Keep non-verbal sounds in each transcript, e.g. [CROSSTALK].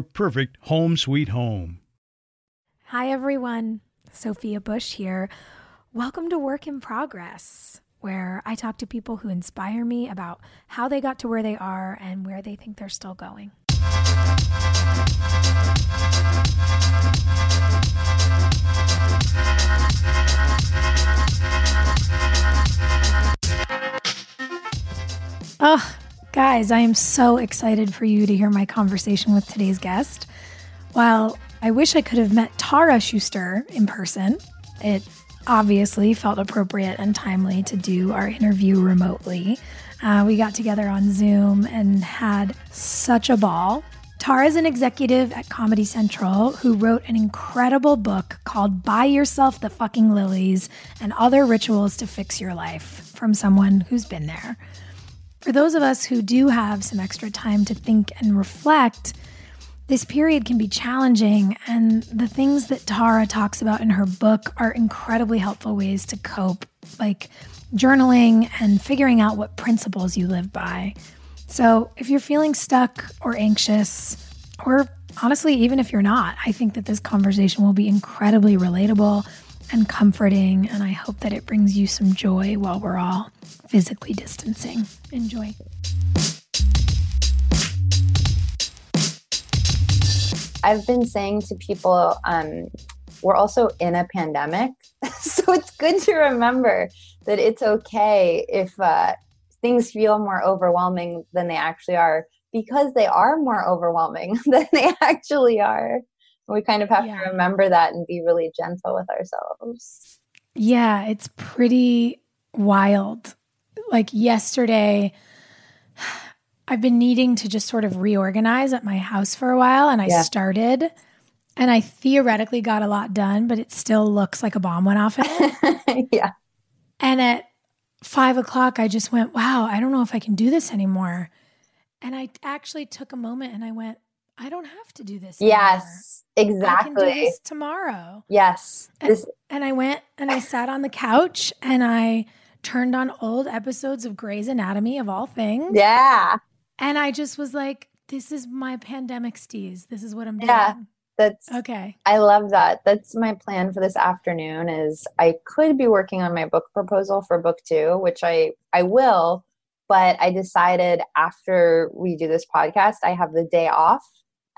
perfect home sweet home. Hi, everyone. Sophia Bush here. Welcome to Work in Progress, where I talk to people who inspire me about how they got to where they are and where they think they're still going. Oh, guys, I am so excited for you to hear my conversation with today's guest. While I wish I could have met Tara Schuster in person, it obviously felt appropriate and timely to do our interview remotely. Uh, we got together on Zoom and had such a ball. Tara is an executive at Comedy Central who wrote an incredible book called Buy Yourself the Fucking Lilies and Other Rituals to Fix Your Life from someone who's been there. For those of us who do have some extra time to think and reflect, this period can be challenging, and the things that Tara talks about in her book are incredibly helpful ways to cope, like journaling and figuring out what principles you live by. So, if you're feeling stuck or anxious, or honestly, even if you're not, I think that this conversation will be incredibly relatable and comforting, and I hope that it brings you some joy while we're all physically distancing. Enjoy. I've been saying to people, um, we're also in a pandemic. [LAUGHS] so it's good to remember that it's okay if uh, things feel more overwhelming than they actually are because they are more overwhelming [LAUGHS] than they actually are. We kind of have yeah. to remember that and be really gentle with ourselves. Yeah, it's pretty wild. Like yesterday, I've been needing to just sort of reorganize at my house for a while, and I yeah. started. And I theoretically got a lot done, but it still looks like a bomb went off in it. [LAUGHS] yeah. And at five o'clock, I just went, wow, I don't know if I can do this anymore. And I actually took a moment and I went, I don't have to do this. Yes, anymore. exactly. I can do this tomorrow. Yes. And, this- and I went and I sat on the couch and I turned on old episodes of Grey's Anatomy of all things. Yeah. And I just was like, this is my pandemic steez. This is what I'm doing. Yeah. That's okay. I love that. That's my plan for this afternoon is I could be working on my book proposal for book 2, which I I will, but I decided after we do this podcast, I have the day off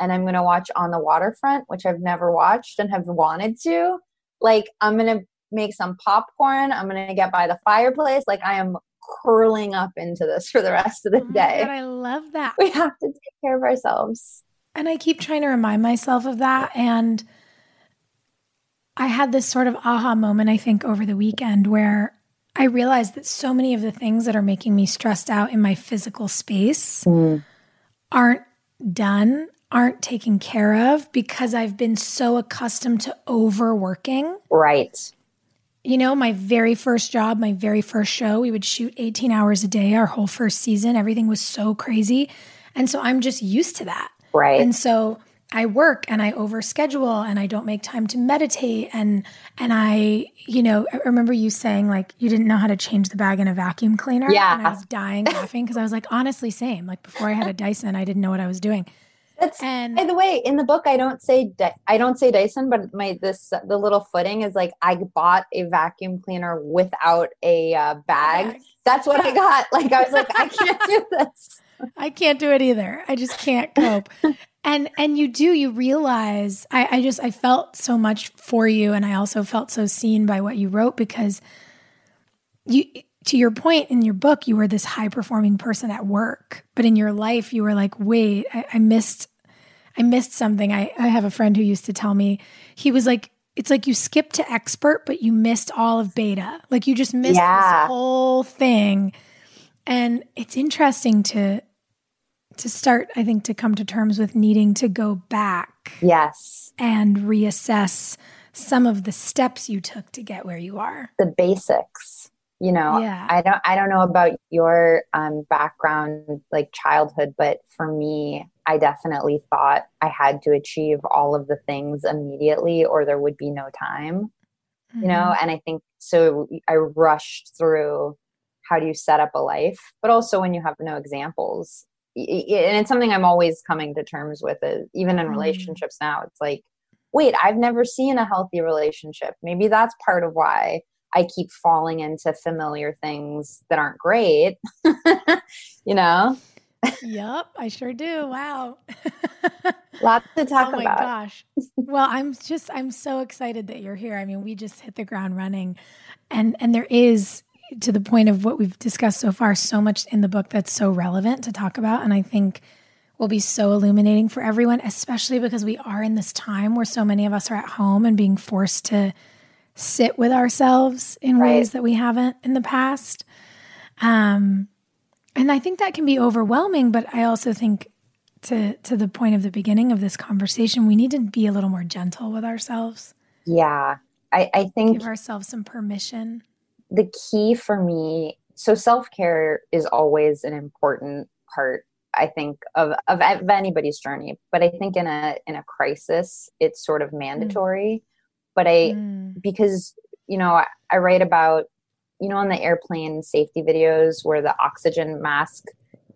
and I'm going to watch On the Waterfront, which I've never watched and have wanted to. Like I'm going to make some popcorn, I'm going to get by the fireplace, like I am curling up into this for the rest of the oh day. God, I love that. We have to take care of ourselves. And I keep trying to remind myself of that. And I had this sort of aha moment, I think, over the weekend where I realized that so many of the things that are making me stressed out in my physical space mm. aren't done, aren't taken care of because I've been so accustomed to overworking. Right. You know, my very first job, my very first show, we would shoot 18 hours a day our whole first season. Everything was so crazy. And so I'm just used to that. Right. And so I work and I overschedule and I don't make time to meditate and and I, you know, I remember you saying like you didn't know how to change the bag in a vacuum cleaner. Yeah. And I was dying laughing because I was like, honestly, same. Like before I had a Dyson, I didn't know what I was doing. That's And by the way, in the book, I don't say Dy- I don't say Dyson, but my this the little footing is like I bought a vacuum cleaner without a uh, bag. bag. That's what I [LAUGHS] got. Like I was like, I can't do [LAUGHS] this. I can't do it either. I just can't cope. and and you do, you realize I, I just I felt so much for you and I also felt so seen by what you wrote because you to your point in your book, you were this high performing person at work, but in your life you were like, wait, I, I missed I missed something. I, I have a friend who used to tell me he was like, it's like you skipped to expert, but you missed all of beta. Like you just missed Yeah. this whole thing. And it's interesting to to start, I think, to come to terms with needing to go back Yes, and reassess some of the steps you took to get where you are. the basics. You know, Yeah. I don't I don't know about your um, background, like childhood, but for me, I definitely thought I had to achieve all of the things immediately, or there would be no time. you know Mm-hmm. and i think so i rushed through how do you set up a life but also when you have no examples and it's something i'm always coming to terms with it even in Mm. relationships now it's like wait i've never seen a healthy relationship maybe that's part of why i keep falling into familiar things that aren't great [LAUGHS] you know Yep, I sure do. Wow. [LAUGHS] lots to talk oh my about gosh. Well, I'm just I'm so excited that you're here. I mean, we just hit the ground running. And and there is to the point of what we've discussed so far so much in the book that's so relevant to talk about and I think will be so illuminating for everyone, especially because we are in this time where so many of us are at home and being forced to sit with ourselves in Right. ways that we haven't in the past. Um and I think that can be overwhelming, but I also think to to the point of the beginning of this conversation, we need to be a little more gentle with ourselves. yeah I, I think Give ourselves some permission. the key for me so self-care is always an important part i think of, of of anybody's journey but i think in a in a crisis it's sort of mandatory but i Mm. because you know I, I write about you know on the airplane safety videos where the oxygen mask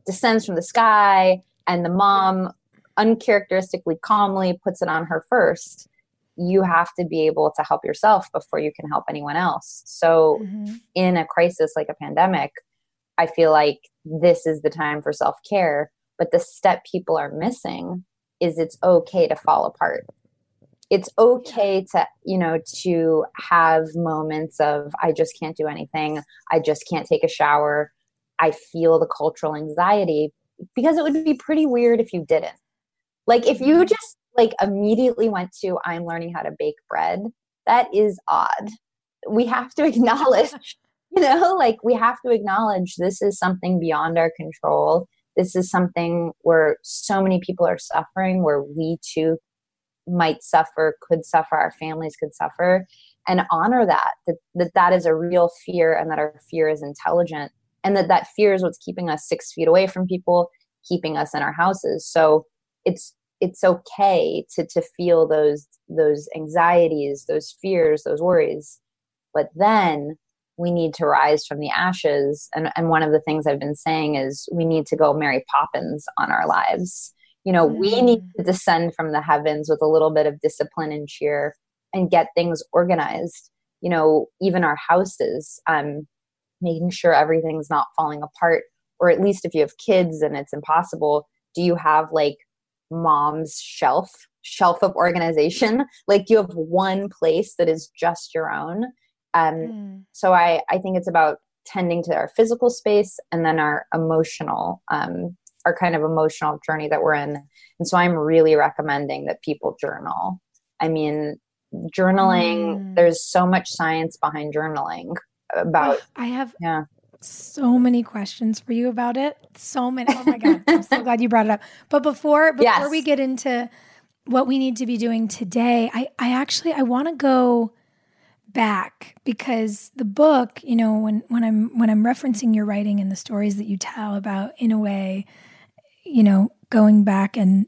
descends from the sky and the mom uncharacteristically calmly puts it on her first you have to be able to help yourself before you can help anyone else so Mhm. in a crisis like a pandemic, I feel like this is the time for self care. But the step people are missing is it's okay to fall apart. It's okay to, you know, to have moments of, I just can't do anything. I just can't take a shower. I feel the cultural anxiety because it would be pretty weird if you didn't. Like, if you mm-hmm. just like immediately went to, I'm learning how to bake bread, that is odd we have to [LAUGHS] acknowledge you know like we have to acknowledge this is something beyond our control this is something where so many people are suffering where we too might suffer could suffer our families could suffer and honor that that that, that is a real fear and that our fear is intelligent and that that fear is what's keeping us six feet away from people keeping us in our houses. So it's it's okay to to feel those those anxieties those fears those worries but then we need to rise from the ashes and, and one of the things i've been saying is we need to go mary poppins on our lives you know we Mm. need to descend from the heavens with a little bit of discipline and cheer and get things organized you know even our houses um making sure everything's not falling apart or at least if you have kids and it's impossible do you have like mom's shelf shelf of organization [LAUGHS] like do you have one place that is just your own um Mm. so i i think it's about tending to our physical space and then our emotional um our kind of emotional journey that we're in and so i'm really recommending that people journal i mean journaling Mm. there's so much science behind journaling about I have yeah so many questions for you about it. So many. Oh my god, I'm so [LAUGHS] glad you brought it up. But before before Yes. we get into what we need to be doing today, I I actually I want to go back because the book, you know, when when I'm when I'm referencing your writing and the stories that you tell about in a way, you know, going back and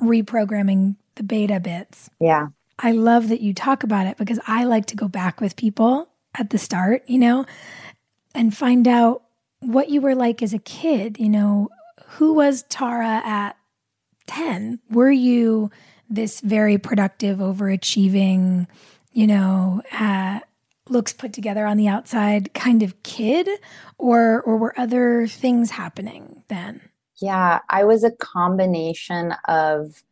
reprogramming the beta bits. Yeah. I love that you talk about it because I like to go back with people at the start, you know, and find out what you were like as a kid. You know, who was Tara at 10? Were you this very productive, overachieving, you know, uh, looks put together on the outside kind of kid or or were other things happening then? Yeah, I was a combination of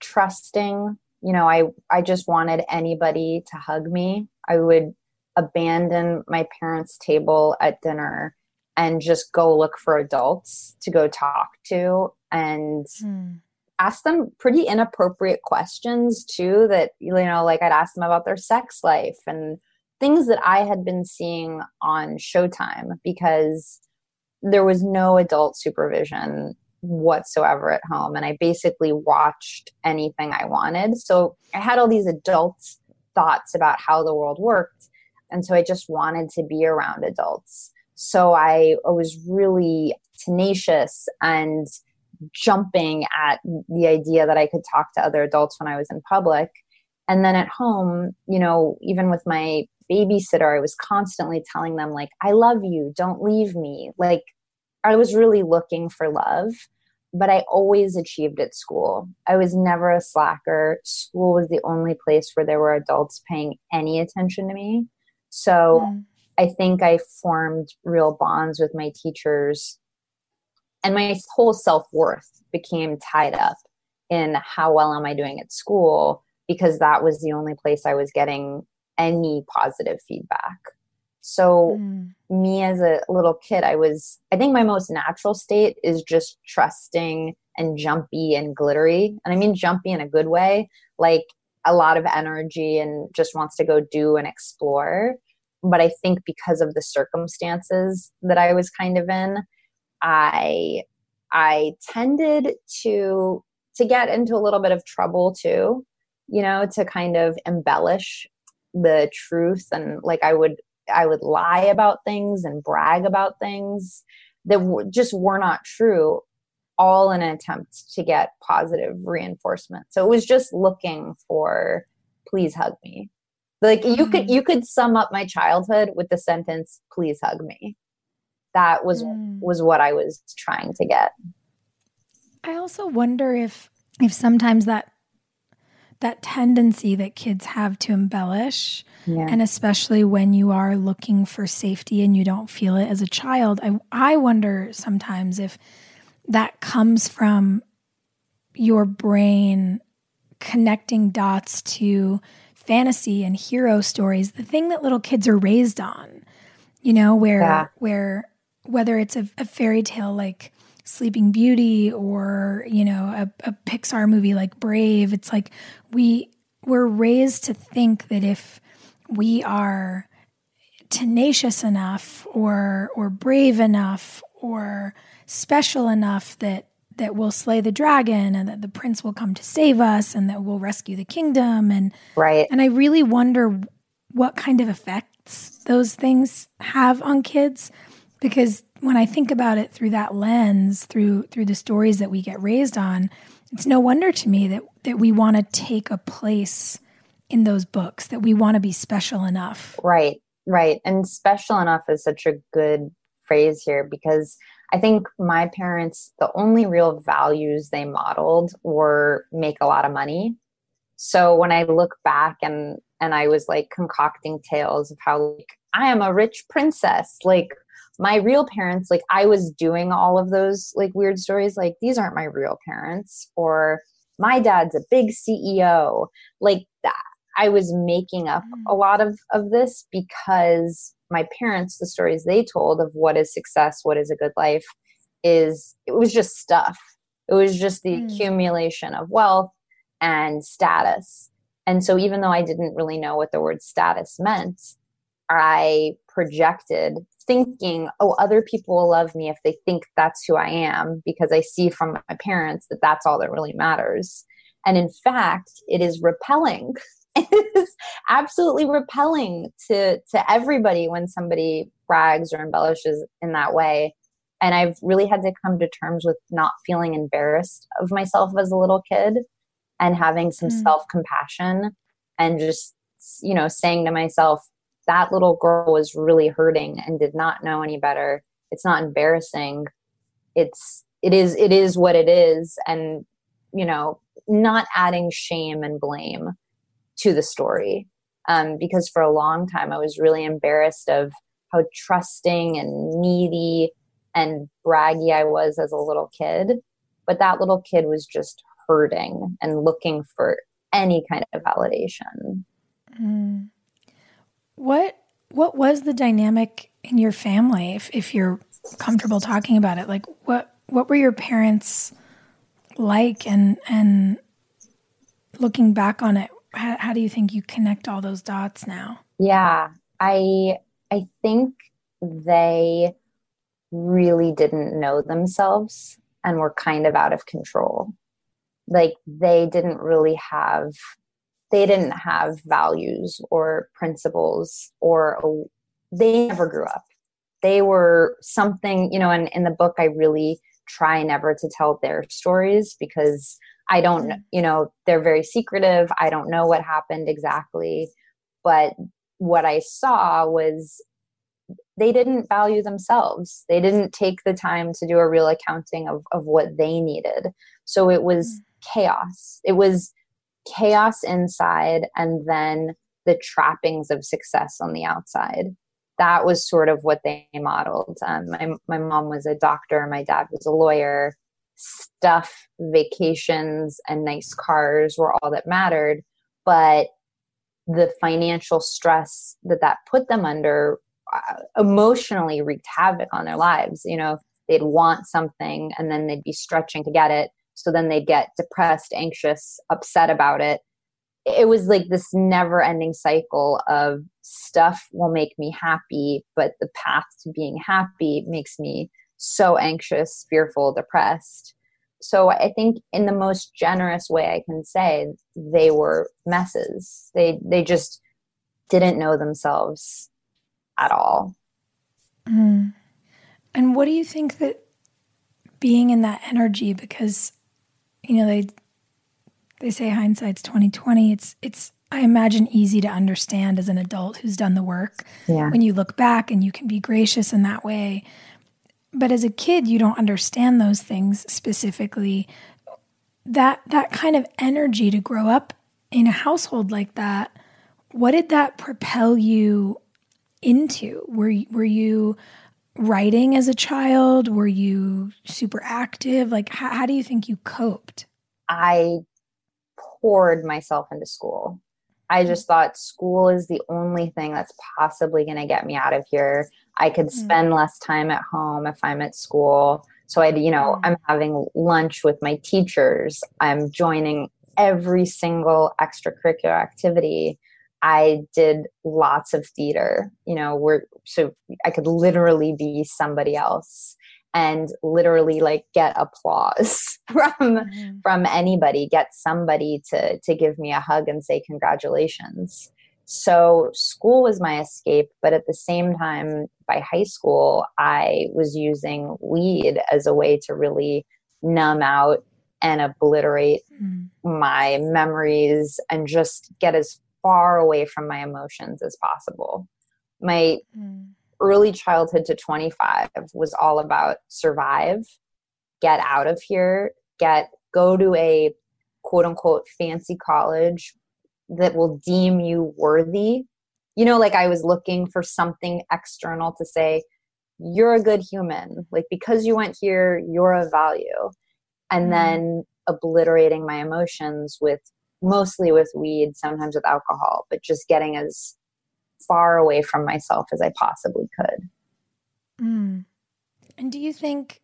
trusting, you know, I I just wanted anybody to hug me. I would abandon my parents' table at dinner and just go look for adults to go talk to and mm. ask them pretty inappropriate questions too that you know like I'd ask them about their sex life and things that I had been seeing on Showtime because there was no adult supervision whatsoever at home and I basically watched anything I wanted. So I had all these adult thoughts about how the world worked and so I just wanted to be around adults. So I, I was really tenacious and jumping at the idea that I could talk to other adults when I was in public. And then at home, you know, even with my babysitter, I was constantly telling them, like, I love you, don't leave me. Like, I was really looking for love, but I always achieved at school. I was never a slacker. School was the only place where there were adults paying any attention to me. So mm. I think I formed real bonds with my teachers, and my whole self worth became tied up in how well am I doing at school because that was the only place I was getting any positive feedback. So, mm. Me as a little kid, I was, I think my most natural state is just trusting and jumpy and glittery. And I mean jumpy in a good way, like a lot of energy and just wants to go do and explore but I think because of the circumstances that I was kind of in, I I tended to to get into a little bit of trouble too, you know, to kind of embellish the truth and like I would I would lie about things and brag about things that w- just were not true all in an attempt to get positive reinforcement. So it was just looking for please hug me like you mm-hmm. could you could sum up my childhood with the sentence please hug me that was mm. was what i was trying to get i also wonder if if sometimes that that tendency that kids have to embellish yeah. and especially when you are looking for safety and you don't feel it as a child i i wonder sometimes if that comes from your brain connecting dots to fantasy and hero stories, the thing that little kids are raised on, you know, where, yeah. where, whether it's a, a, fairy tale like Sleeping Beauty or, you know, a, a Pixar movie like Brave, it's like we, we're raised to think that if we are tenacious enough or, or brave enough or special enough that that we'll slay the dragon and that the prince will come to save us and that we'll rescue the kingdom. And right. and i really wonder what kind of effects those things have on kids because when i think about it through that lens through through the stories that we get raised on it's no wonder to me that that we want to take a place in those books that we want to be special enough right right and special enough is such a good phrase here because I think my parents, the only real values they modeled were make a lot of money. So when I look back and and I was like concocting tales of how like I am a rich princess, like my real parents, like I was doing all of those like weird stories, like these aren't my real parents, or my dad's a big CEO, like that. I was making up mm. a lot of of this because my parents the stories they told of what is success what is a good life is it was just stuff it was just the mm. accumulation of wealth and status and so even though i didn't really know what the word status meant i projected thinking oh other people will love me if they think that's who i am because i see from my parents that that's all that really matters. And in fact it is repelling. [LAUGHS] Is absolutely repelling to to everybody when somebody brags or embellishes in that way. And I've really had to come to terms with not feeling embarrassed of myself as a little kid and having some mm. self compassion and just, you know, saying to myself, that little girl was really hurting and did not know any better. It's not embarrassing. It's, it is, it is what it is. And, you know, not adding shame and blame to the story. Um, because for a long time I was really embarrassed of how trusting and needy and braggy I was as a little kid. But that little kid was just hurting and looking for any kind of validation. Mm. What what was the dynamic in your family if, if you're comfortable talking about it? Like what what were your parents like and and looking back on it, how, how do you think you connect all those dots now? Yeah, I I think they really didn't know themselves and were kind of out of control. Like they didn't really have they didn't have values or principles or a, they never grew up. They were something, you know, and in the book I really try never to tell their stories because I don't, you know, they're very secretive. I don't know what happened exactly. But what I saw was they didn't value themselves. They didn't take the time to do a real accounting of, of what they needed. So it was mm. chaos. It was chaos inside and then the trappings of success on the outside. That was sort of what they modeled. Um, my, my mom was a doctor, my dad was a lawyer. Stuff, vacations, and nice cars were all that mattered. But the financial stress that that put them under uh, emotionally wreaked havoc on their lives. You know, they'd want something and then they'd be stretching to get it. So then they'd get depressed, anxious, upset about it. It was like this never ending cycle of stuff will make me happy, but the path to being happy makes me so anxious, fearful, depressed. So I think in the most generous way I can say they were messes. They they just didn't know themselves at all. Mm. And what do you think that being in that energy because you know they they say hindsight's 2020 it's it's I imagine easy to understand as an adult who's done the work yeah. when you look back and you can be gracious in that way. But as a kid you don't understand those things specifically. That that kind of energy to grow up in a household like that, what did that propel you into? Were were you writing as a child? Were you super active? Like, how, how do you think you coped? I poured myself into school. I mm. just thought school is the only thing that's possibly going to get me out of here. I could mm. spend mm. less time at home if I'm at school. So I, you know, mm. I'm having lunch with my teachers. I'm joining every single extracurricular activity. I did lots of theater, you know, where so I could literally be somebody else and literally like get applause [LAUGHS] from mm-hmm. from anybody, get somebody to to give me a hug and say congratulations. So school was my escape, but at the same time by high school I was using weed as a way to really numb out and obliterate mm. my memories and just get as far away from my emotions as possible. My mm. early childhood to 25 was all about survive, get out of here, get go to a quote unquote fancy college that will deem you worthy. You know, like I was looking for something external to say, you're a good human. Like because you went here, you're a value. And mm. then obliterating my emotions with mostly with weed, sometimes with alcohol, but just getting as far away from myself as I possibly could. Mm. And do you think,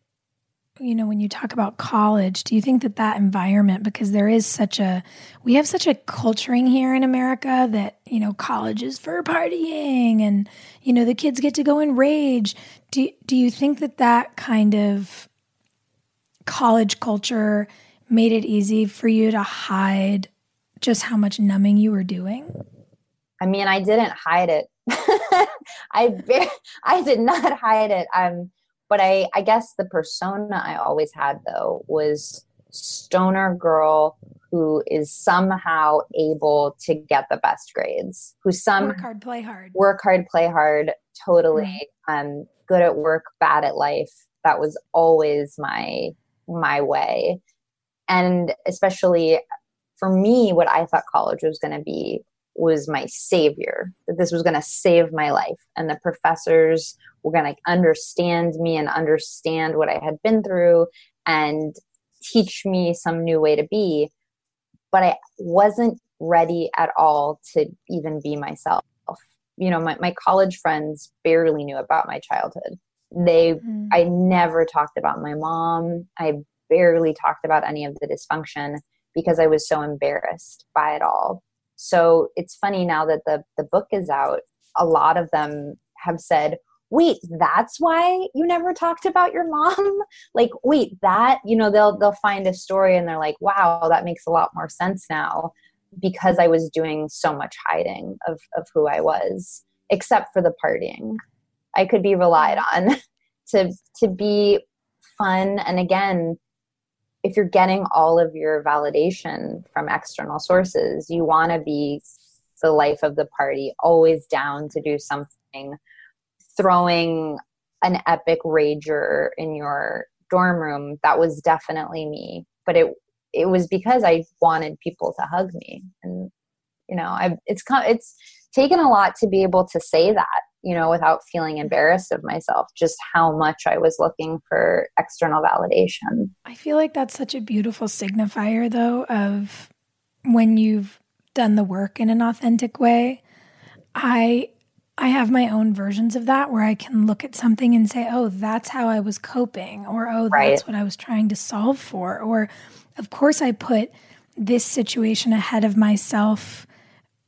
you know, when you talk about college, do you think that that environment, because there is such a, we have such a culturing here in America that, you know, college is for partying and, you know, the kids get to go and rage. Do, do you think that that kind of college culture made it easy for you to hide just how much numbing you were doing? I mean, I didn't hide it. [LAUGHS] I [LAUGHS] I did not [LAUGHS] hide it. Um, but I, I guess the persona I always had though was stoner girl who is somehow able to get the best grades, who some work hard, play hard, work hard, play hard, totally. Um, good at work, bad at life. That was always my my way, and especially for me, what I thought college was going to be was my savior. That this was going to save my life, and the professors were going to understand me and understand what I had been through and teach me some new way to be but I wasn't ready at all to even be myself. You know, my, my college friends barely knew about my childhood. They, mm. I never talked about my mom. I barely talked about any of the dysfunction because I was so embarrassed by it all. So it's funny now that the, the book is out, a lot of them have said, wait that's why you never talked about your mom? [LAUGHS] Like wait that you know they'll they'll find a story and they're like wow that makes a lot more sense now because i was doing so much hiding of of who i was except for the partying. I could be relied mm-hmm. on [LAUGHS] to to be fun and again if you're getting all of your validation from external sources you want to be the life of the party always down to do something throwing an epic rager in your dorm room that was definitely me. But it it was because i wanted people to hug me. And you know I've, it's it's taken a lot to be able to say that you know without feeling embarrassed of myself just how much i was looking for external validation i feel like that's such a beautiful signifier though of when you've done the work in an authentic way i I have my own versions of that where I can look at something and say, oh, that's how I was coping, or oh, that's right. what I was trying to solve for. Or, of course, I put this situation ahead of myself,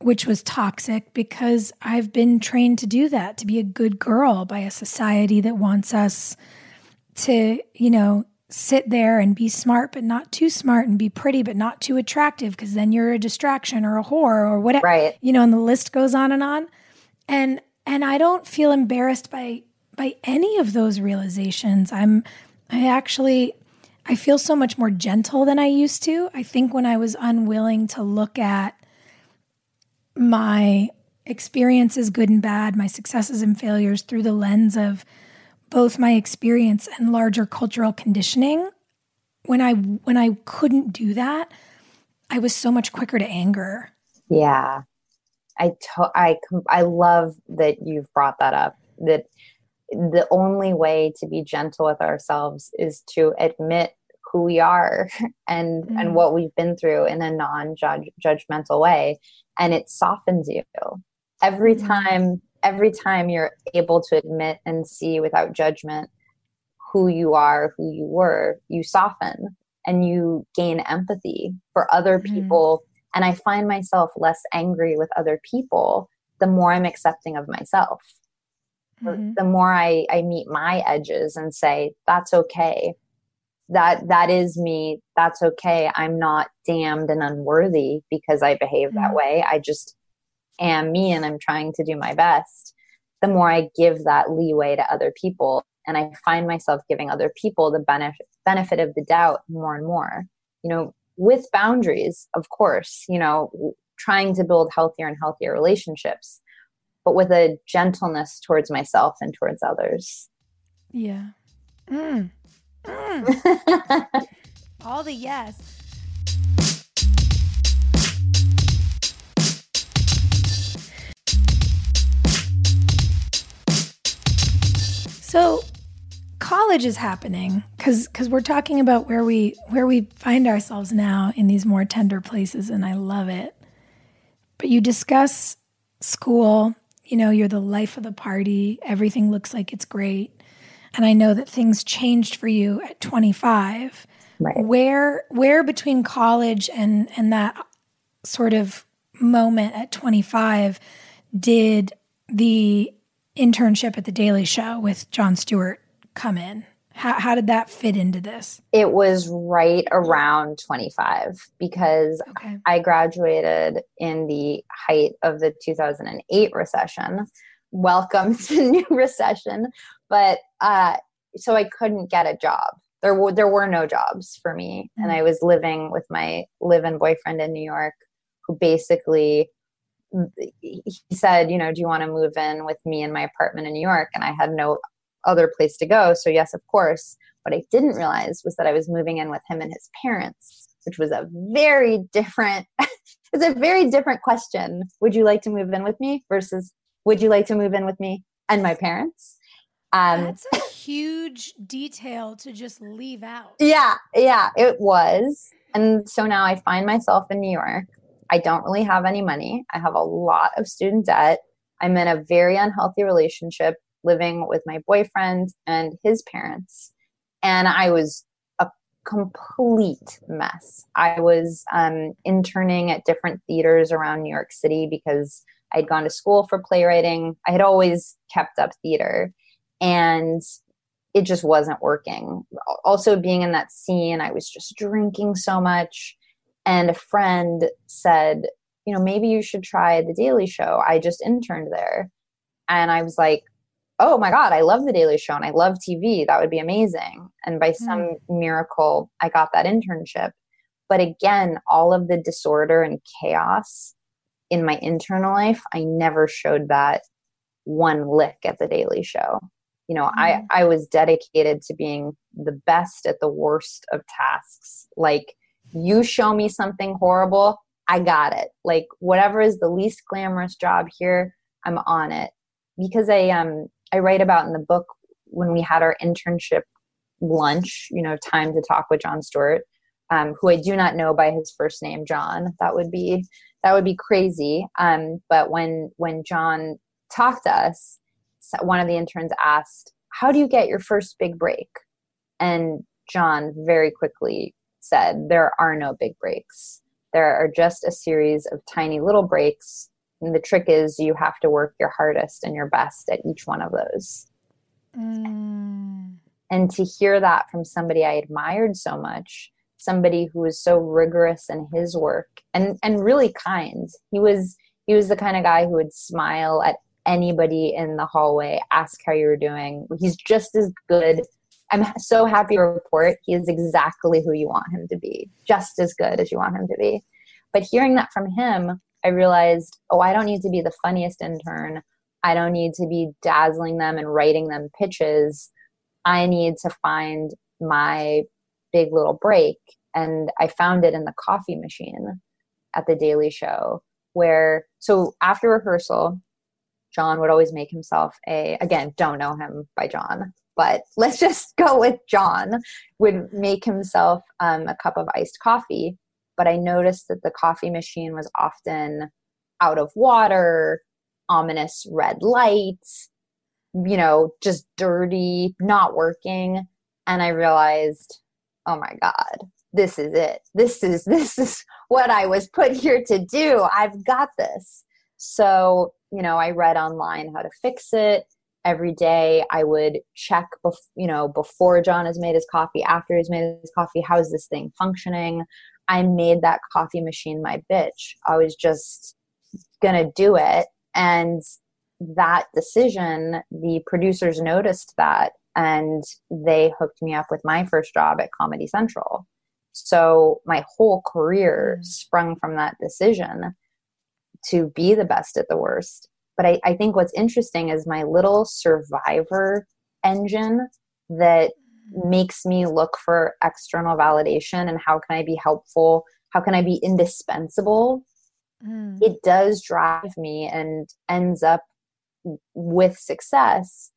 which was toxic because I've been trained to do that, to be a good girl by a society that wants us to, you know, sit there and be smart, but not too smart, and be pretty, but not too attractive, because then you're a distraction or a whore or whatever. Right. You know, and the list goes on and on and and I don't feel embarrassed by by any of those realizations. I'm I actually I feel so much more gentle than I used to. I think when I was unwilling to look at my experiences, good and bad, my successes and failures through the lens of both my experience and larger cultural conditioning, when I when I couldn't do that, I was so much quicker to anger. Yeah. I to- I I love that you've brought that up. That the only way to be gentle with ourselves is to admit who we are [LAUGHS] and mm. and what we've been through in a non-judgmental way and it softens you every mm. time every time you're able to admit and see without judgment who you are who you were you soften and you gain empathy for other mm. people and I find myself less angry with other people the more I'm accepting of myself. Mm-hmm. The more I, I meet my edges and say, that's okay. That that is me. That's okay. I'm not damned and unworthy because I behave mm-hmm. that way. I just am me and I'm trying to do my best. The more I give that leeway to other people and I find myself giving other people the benefit benefit of the doubt more and more. You know, with boundaries, of course, you know, trying to build healthier and healthier relationships, but with a gentleness towards myself and towards others. Yeah. Mm. Mm. [LAUGHS] All the yes. So college is happening because because we're talking about where we where we find ourselves now in these more tender places and i love it but you discuss school you know you're the life of the party everything looks like it's great and i know that things changed for you at 25 right. where where between college and and that sort of moment at 25 did the internship at the daily show with jon stewart come in? How, how did that fit into this? It was right around 25 because okay. I graduated in the height of the 2008 recession. Welcome [LAUGHS] to new recession. But uh, so I couldn't get a job. There were there were no jobs for me, and I was living with my live-in boyfriend in New York, who basically he said, you know, do you want to move in with me in my apartment in New York? And I had no other place to go, so yes, of course. What I didn't realize was that I was moving in with him and his parents, which was a very different. [LAUGHS] it's a very different question. Would you like to move in with me versus would you like to move in with me and my parents? Um, That's a huge detail to just leave out. Yeah, yeah, it was. And so now I find myself in New York. I don't really have any money. I have a lot of student debt. I'm in a very unhealthy relationship living with my boyfriend and his parents. And I was a complete mess. I was um, interning at different theaters around New York City because I'd gone to school for playwriting. I had always kept up theater and it just wasn't working. Also, being in that scene, I was just drinking so much. And a friend said, you know, maybe you should try The Daily Show. I just interned there. And I was like, oh my God, I love The Daily Show and I love TV. That would be amazing. And by some mm. miracle, I got that internship. But again, all of the disorder and chaos in my internal life, I never showed that one lick at The Daily Show you know mm-hmm. i i was dedicated to being the best at the worst of tasks. Like you show me something horrible i got it. Like whatever is the least glamorous job here i'm on it. Because i um i write about in the book when we had our internship lunch you know time to talk with jon stewart um, who i do not know by his first name jon. That would be that would be crazy. Um, but when when jon talked to us one of the interns asked, How do you get your first big break? And Jon very quickly said, There are no big breaks. There are just a series of tiny little breaks. And the trick is you have to work your hardest and your best at each one of those. Mm. And to hear that from somebody I admired so much, somebody who was so rigorous in his work and, and really kind. He was he was the kind of guy who would smile at anybody in the hallway, ask how you're doing. He's just as good. I'm so happy to report he is exactly who you want him to be, just as good as you want him to be. But hearing that from him, I realized, oh, I don't need to be the funniest intern. I don't need to be dazzling them and writing them pitches. I need to find my big little break. And I found it in the coffee machine at the Daily Show, where, so after rehearsal, Jon would always make himself a, again, don't know him by Jon, but [LAUGHS] let's just go with Jon, would make himself um, a cup of iced coffee. But I noticed that the coffee machine was often out of water, ominous red lights, you know, just dirty, not working. And I realized, oh my God, this is it. This is [LAUGHS] this is what I was put here to do. I've got this. So you know, I read online how to fix it. Every day I would check, bef- you know, before Jon has made his coffee, after he's made his coffee, how is this thing functioning? I made that coffee machine my bitch. I was just gonna do it. And that decision, the producers noticed that and they hooked me up with my first job at Comedy Central. So my whole career mm. sprung from that decision to be the best at the worst. But I, I think what's interesting is my little survivor engine that makes me look for external validation and how can I be helpful? How can I be indispensable? Mm. It does drive me and ends up with success.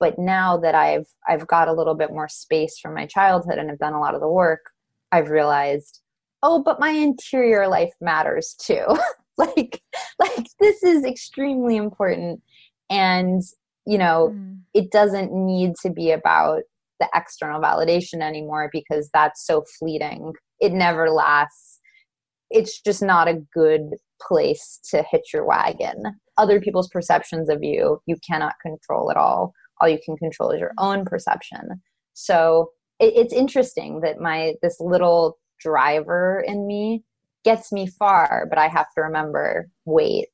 But now that I've I've got a little bit more space from my childhood and have done a lot of the work, I've realized, oh, but my interior life matters too. [LAUGHS] like like this is extremely important. And you know mm. it doesn't need to be about the external validation anymore because that's so fleeting. It never lasts. It's just not a good place to hitch your wagon. Other people's perceptions of you you cannot control at all. All you can control is your own perception. So it, it's interesting that my this little driver in me gets me far, but I have to remember wait,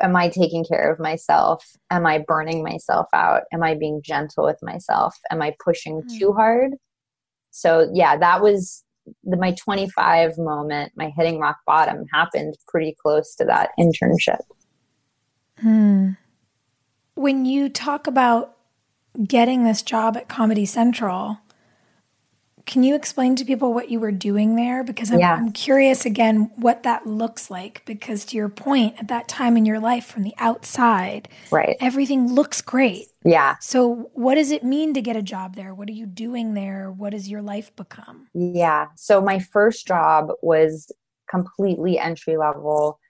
am I taking care of myself? Am I burning myself out? Am I being gentle with myself? Am I pushing mm. too hard? So, yeah, that was the, my 25 moment, my hitting rock bottom happened pretty close to that internship. Hmm. When you talk about getting this job at Comedy Central, can you explain to people what you were doing there? Because I'm, yeah. I'm, curious again what that looks like. Because to your point, at that time in your life, from the outside, right, everything looks great. Yeah. So, what does it mean to get a job there? What are you doing there? What does your life become? Yeah. So, my first job was completely entry level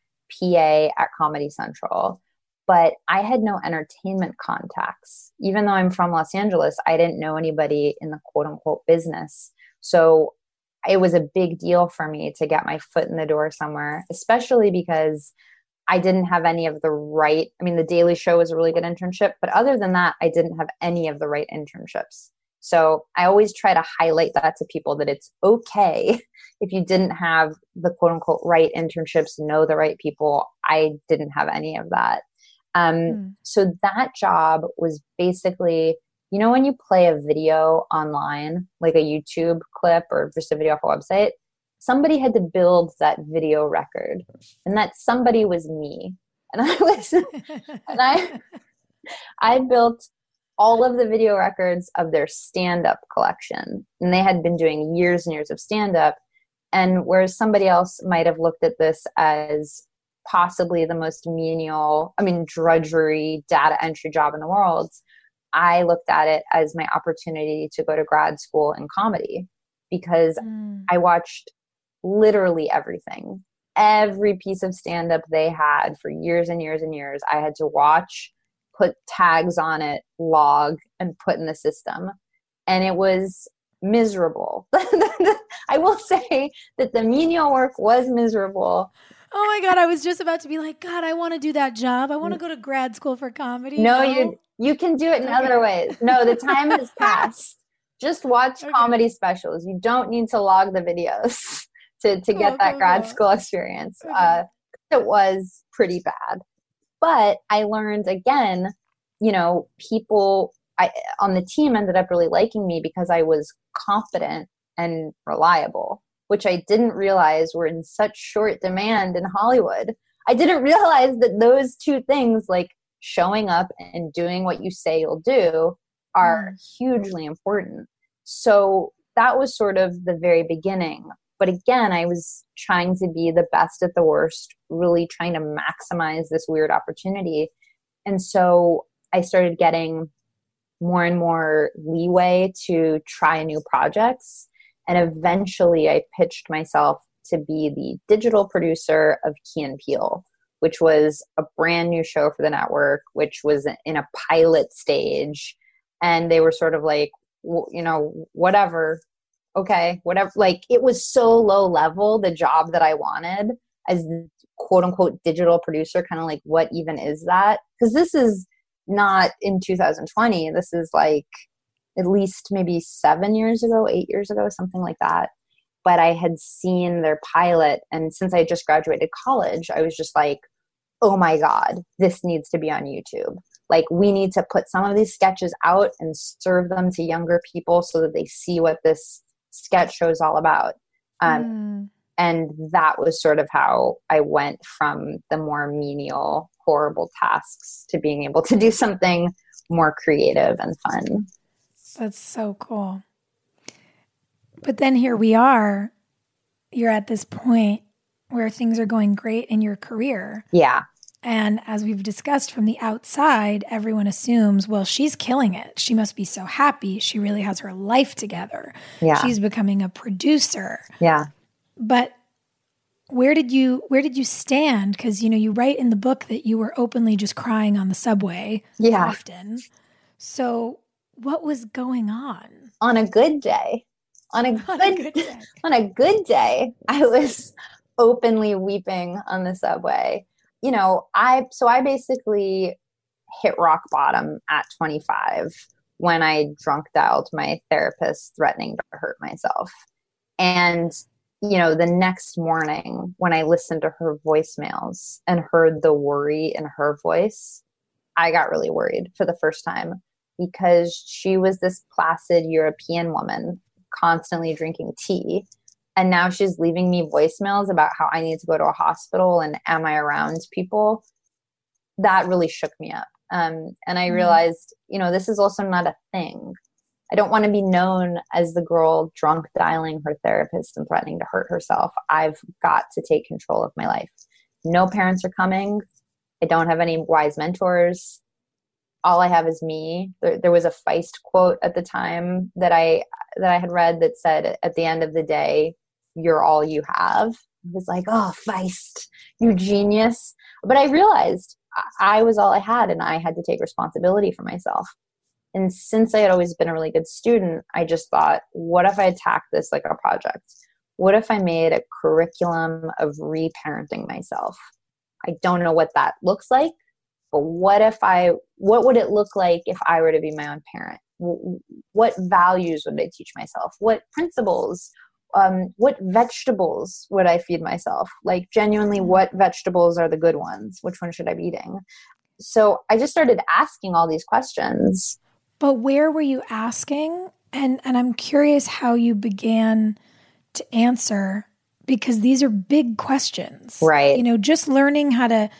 PA at Comedy Central but I had no entertainment contacts. Even though I'm from Los Angeles, I didn't know anybody in the quote unquote business. So it was a big deal for me to get my foot in the door somewhere, especially because I didn't have any of the right. I mean, The Daily Show was a really good internship, but other than that, I didn't have any of the right internships. So I always try to highlight that to people that it's okay [LAUGHS] if you didn't have the quote unquote right internships, know the right people. I didn't have any of that. Um, mm. So that job was basically, you know, when you play a video online, like a YouTube clip or just a video off a website, somebody had to build that video record, and that somebody was me. And I was, and I, I built all of the video records of their stand-up collection, and they had been doing years and years of stand-up. And whereas somebody else might have looked at this as possibly the most menial, I mean, drudgery data entry job in the world, I looked at it as my opportunity to go to grad school in comedy because mm. I watched literally everything. Every piece of stand up they had for years and years and years, I had to watch, put tags on it, log, and put in the system. And it was miserable. [LAUGHS] I will say that the menial work was miserable, Oh my god, I was just about to be like, God, I want to do that job. I want to go to grad school for comedy. No, you you can do it in okay. other ways. No, the [LAUGHS] time has passed. Just watch okay. comedy specials. You don't need to log the videos [LAUGHS] to to get that cool, grad school experience. Okay. Uh, it was pretty bad, but I learned again. You know, people I, on the team ended up really liking me because I was confident and reliable which I didn't realize were in such short demand in Hollywood. I didn't realize that those two things, like showing up and doing what you say you'll do, are mm. hugely important. So that was sort of the very beginning. But again, I was trying to be the best at the worst, really trying to maximize this weird opportunity. And so I started getting more and more leeway to try new projects and eventually I pitched myself to be the digital producer of Key and Peele, which was a brand new show for the network, which was in a pilot stage. And they were sort of like, you know, whatever, okay, whatever. Like it was so low level, the job that I wanted as quote unquote digital producer, kind of like, what even is that? Because this is not in 2020. This is like at least maybe seven years ago, eight years ago, something like that. But I had seen their pilot, and since I just graduated college, I was just like, oh my God, this needs to be on YouTube. Like, we need to put some of these sketches out and serve them to younger people so that they see what this sketch show is all about. Um, mm. And that was sort of how I went from the more menial, horrible tasks to being able to do something more creative and fun. That's so cool. But then here we are. You're at this point where things are going great in your career. Yeah. And as we've discussed from the outside, everyone assumes, well, she's killing it. She must be so happy. She really has her life together. Yeah. She's becoming a producer. Yeah. But where did you where did you stand because you know you write in the book that you were openly just crying on the subway yeah. often so what was going on? On a good day, on a, [LAUGHS] on good, a good day. [LAUGHS] on a good day, I was openly weeping on the subway. You know, I so I basically hit rock bottom at 25 when I drunk dialed my therapist threatening to hurt myself. And you know, the next morning when I listened to her voicemails and heard the worry in her voice, I got really worried for the first time because she was this placid European woman constantly drinking tea. And now she's leaving me voicemails about how I need to go to a hospital and am I around people. That really shook me up. Um, and I mm. realized, you know, this is also not a thing. I don't want to be known as the girl drunk dialing her therapist and threatening to hurt herself. I've got to take control of my life. No parents are coming. I don't have any wise mentors. All I have is me. There, there was a Feist quote at the time that I that I had read that said, "At the end of the day, you're all you have." I was like, "Oh, Feist, you genius!" But I realized I was all I had, and I had to take responsibility for myself. And since I had always been a really good student, I just thought, what if I attacked this like a project? What if I made a curriculum of reparenting myself? I don't know what that looks like, but what if I, what would it look like if I were to be my own parent? What values would I teach myself? What principles? Um, what vegetables would I feed myself? Like, genuinely, what vegetables are the good ones? Which one should I be eating? So I just started asking all these questions but where were you asking? And and I'm curious how you began to answer because these are big questions. Right. You know, just learning how to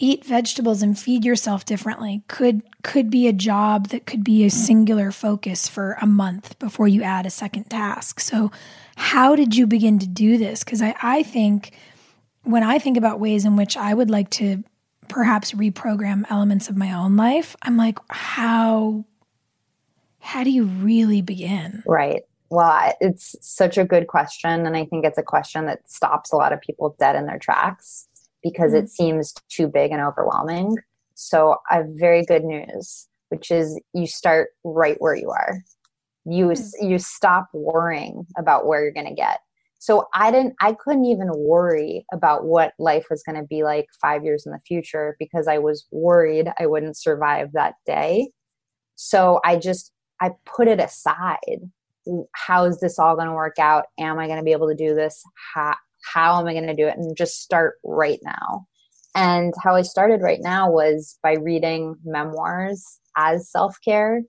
eat vegetables and feed yourself differently could could be a job that could be a singular focus for a month before you add a second task. So how did you begin to do this? Because I, I think when I think about ways in which I would like to perhaps reprogram elements of my own life, I'm like, how how do you really begin? Right. Well, it's such a good question. And I think it's a question that stops a lot of people dead in their tracks because mm-hmm. it seems too big and overwhelming. So I have very good news, which is you start right where you are. You mm-hmm. you stop worrying about where you're going to get. So I didn't I couldn't even worry about what life was going to be like 5 years in the future because I was worried I wouldn't survive that day. So I just I put it aside. How is this all going to work out? Am I going to be able to do this? How, how am I going to do it? And just start right now. And how I started right now was by reading memoirs as self care.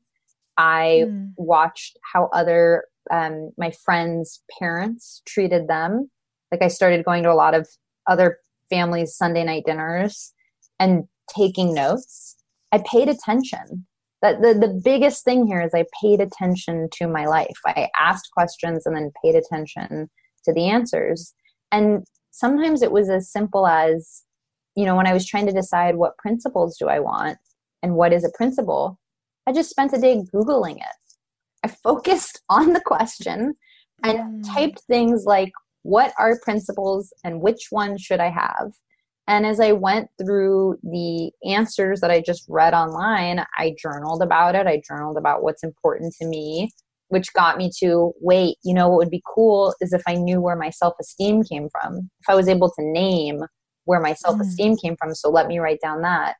I mm. watched how other um, my friends' parents treated them. Like I started going to a lot of other families' Sunday night dinners and taking notes. I paid attention that the, the biggest thing here is I paid attention to my life. I asked questions and then paid attention to the answers. And sometimes it was as simple as, you know, when I was trying to decide what principles do I want and what is a principle, I just spent a day Googling it. I focused [LAUGHS] on the question and mm. typed things like, what are principles and which one should I have? And as I went through the answers that I just read online, I journaled about it. I journaled about what's important to me, which got me to wait, you know, what would be cool is if I knew where my self esteem came from, if I was able to name where my self esteem mm. came from. So let me write down that.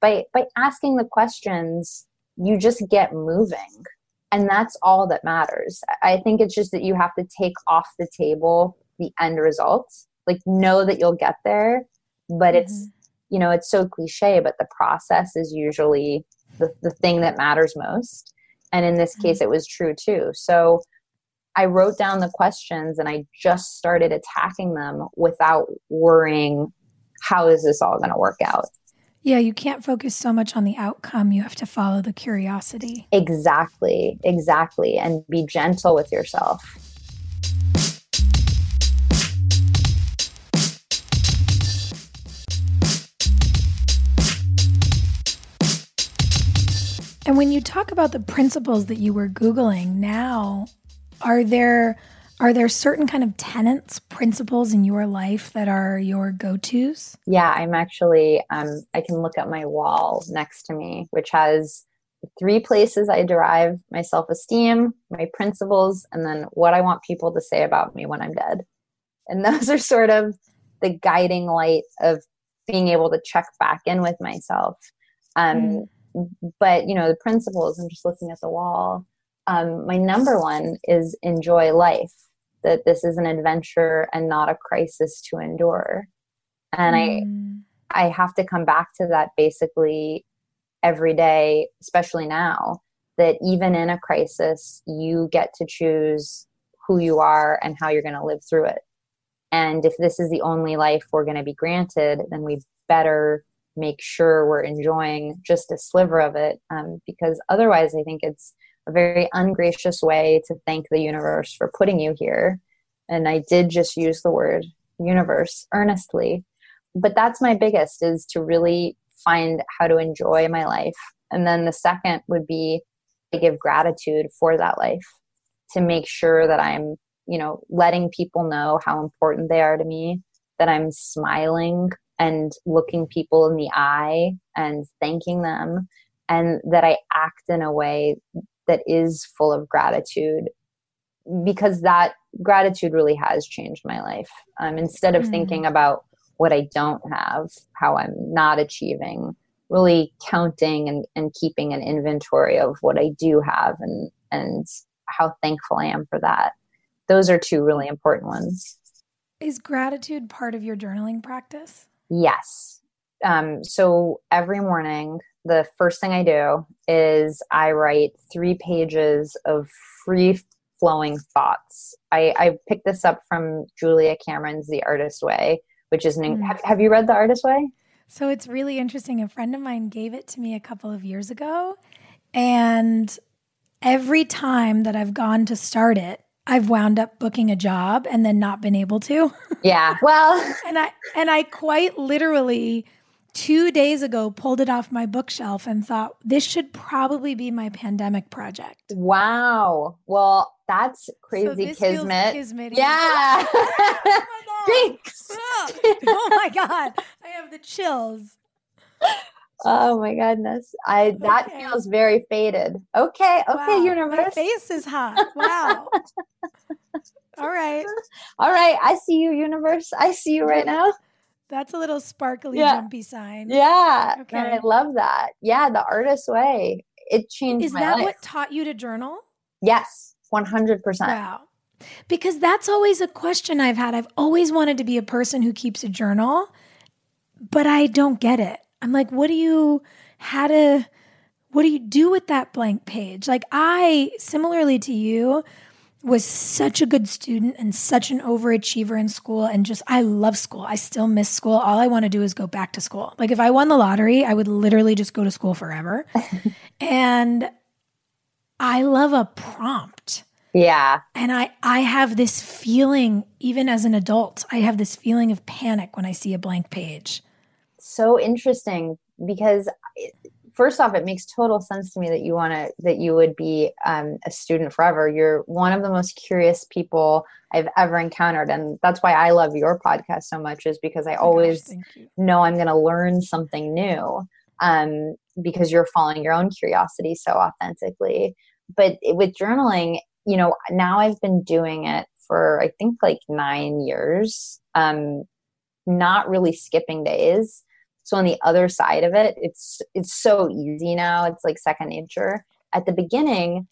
By, by asking the questions, you just get moving. And that's all that matters. I think it's just that you have to take off the table the end results. Like, know that you'll get there but mm-hmm. it's you know it's so cliche but the process is usually the, the thing that matters most and in this case mm-hmm. it was true too. So i wrote down the questions and i just started attacking them without worrying how is this all going to work out? Yeah you can't focus so much on the outcome. You have to follow the curiosity. Exactly exactly and be gentle with yourself And when you talk about the principles that you were googling now, are there are there certain kind of tenets, principles in your life that are your go-tos? Yeah, I'm actually um, I can look at my wall next to me, which has three places I derive my self-esteem, my principles, and then what I want people to say about me when I'm dead. And [LAUGHS] those are sort of the guiding light of being able to check back in with myself. Um, mm but you know the principles i'm just looking at the wall um, my number one is enjoy life that this is an adventure and not a crisis to endure. And mm. I I have to come back to that basically every day, especially now, that even in a crisis, you get to choose who you are and how you're going to live through it. And if this is the only life we're going to be granted, then we better make sure we're enjoying just a sliver of it. Um, because otherwise, I think it's a very ungracious way to thank the universe for putting you here. And I did just use the word universe earnestly. But that's my biggest is to really find how to enjoy my life. And then the second would be to give gratitude for that life, to make sure that I'm, you know, letting people know how important they are to me, that I'm smiling and looking people in the eye and thanking them, and that I act in a way that is full of gratitude because that gratitude really has changed my life. Um, instead of mm. thinking about what I don't have, how I'm not achieving, really counting and, and keeping an inventory of what I do have and, and how thankful I am for that. Those are two really important ones. Is gratitude part of your journaling practice? Yes. Um, so every morning, the first thing I do is I write three pages of free flowing thoughts. I, I picked this up from Julia Cameron's The Artist Way, which is an. Mm. Have, have you read The Artist Way? So it's really interesting. A friend of mine gave it to me a couple of years ago. And every time that I've gone to start it, I've wound up booking a job and then not been able to. [LAUGHS] Yeah. Well, and I and I quite literally 2 days ago pulled it off my bookshelf and thought this should probably be my pandemic project. Wow. Well, that's crazy so kismet. Yeah. [LAUGHS] oh [LAUGHS] Thanks. oh my god. I have the chills. Oh my goodness. I that okay. feels very faded. Okay, okay, wow. universe. My face is hot. Wow. [LAUGHS] All right. All right. I see you, universe. I see you right now. That's a little sparkly, yeah. jumpy sign. Yeah. Okay. And I love that. Yeah, the artist way. It changed. Is that life. what taught you to journal? Yes, 100%. Wow. Because that's always a question I've had. I've always wanted to be a person who keeps a journal, but I don't get it. I'm like, what do you, how to, what do you do with that blank page? Like, I, similarly to you, was such a good student and such an overachiever in school and just I love school. I still miss school. All I want to do is go back to school. Like if I won the lottery, I would literally just go to school forever. [LAUGHS] and I love a prompt. Yeah. And I I have this feeling even as an adult. I have this feeling of panic when I see a blank page. So interesting because first off it makes total sense to me that you want to that you would be um, a student forever. You're one of the most curious people i've ever encountered and that's why i love your podcast so much is because i oh always gosh, know i'm going to learn something new um, because you're following your own curiosity so authentically. But with journaling you know now i've been doing it for i think like nine years um, not really skipping days so on the other side of it, it's it's so easy now. It's like second nature. At the beginning,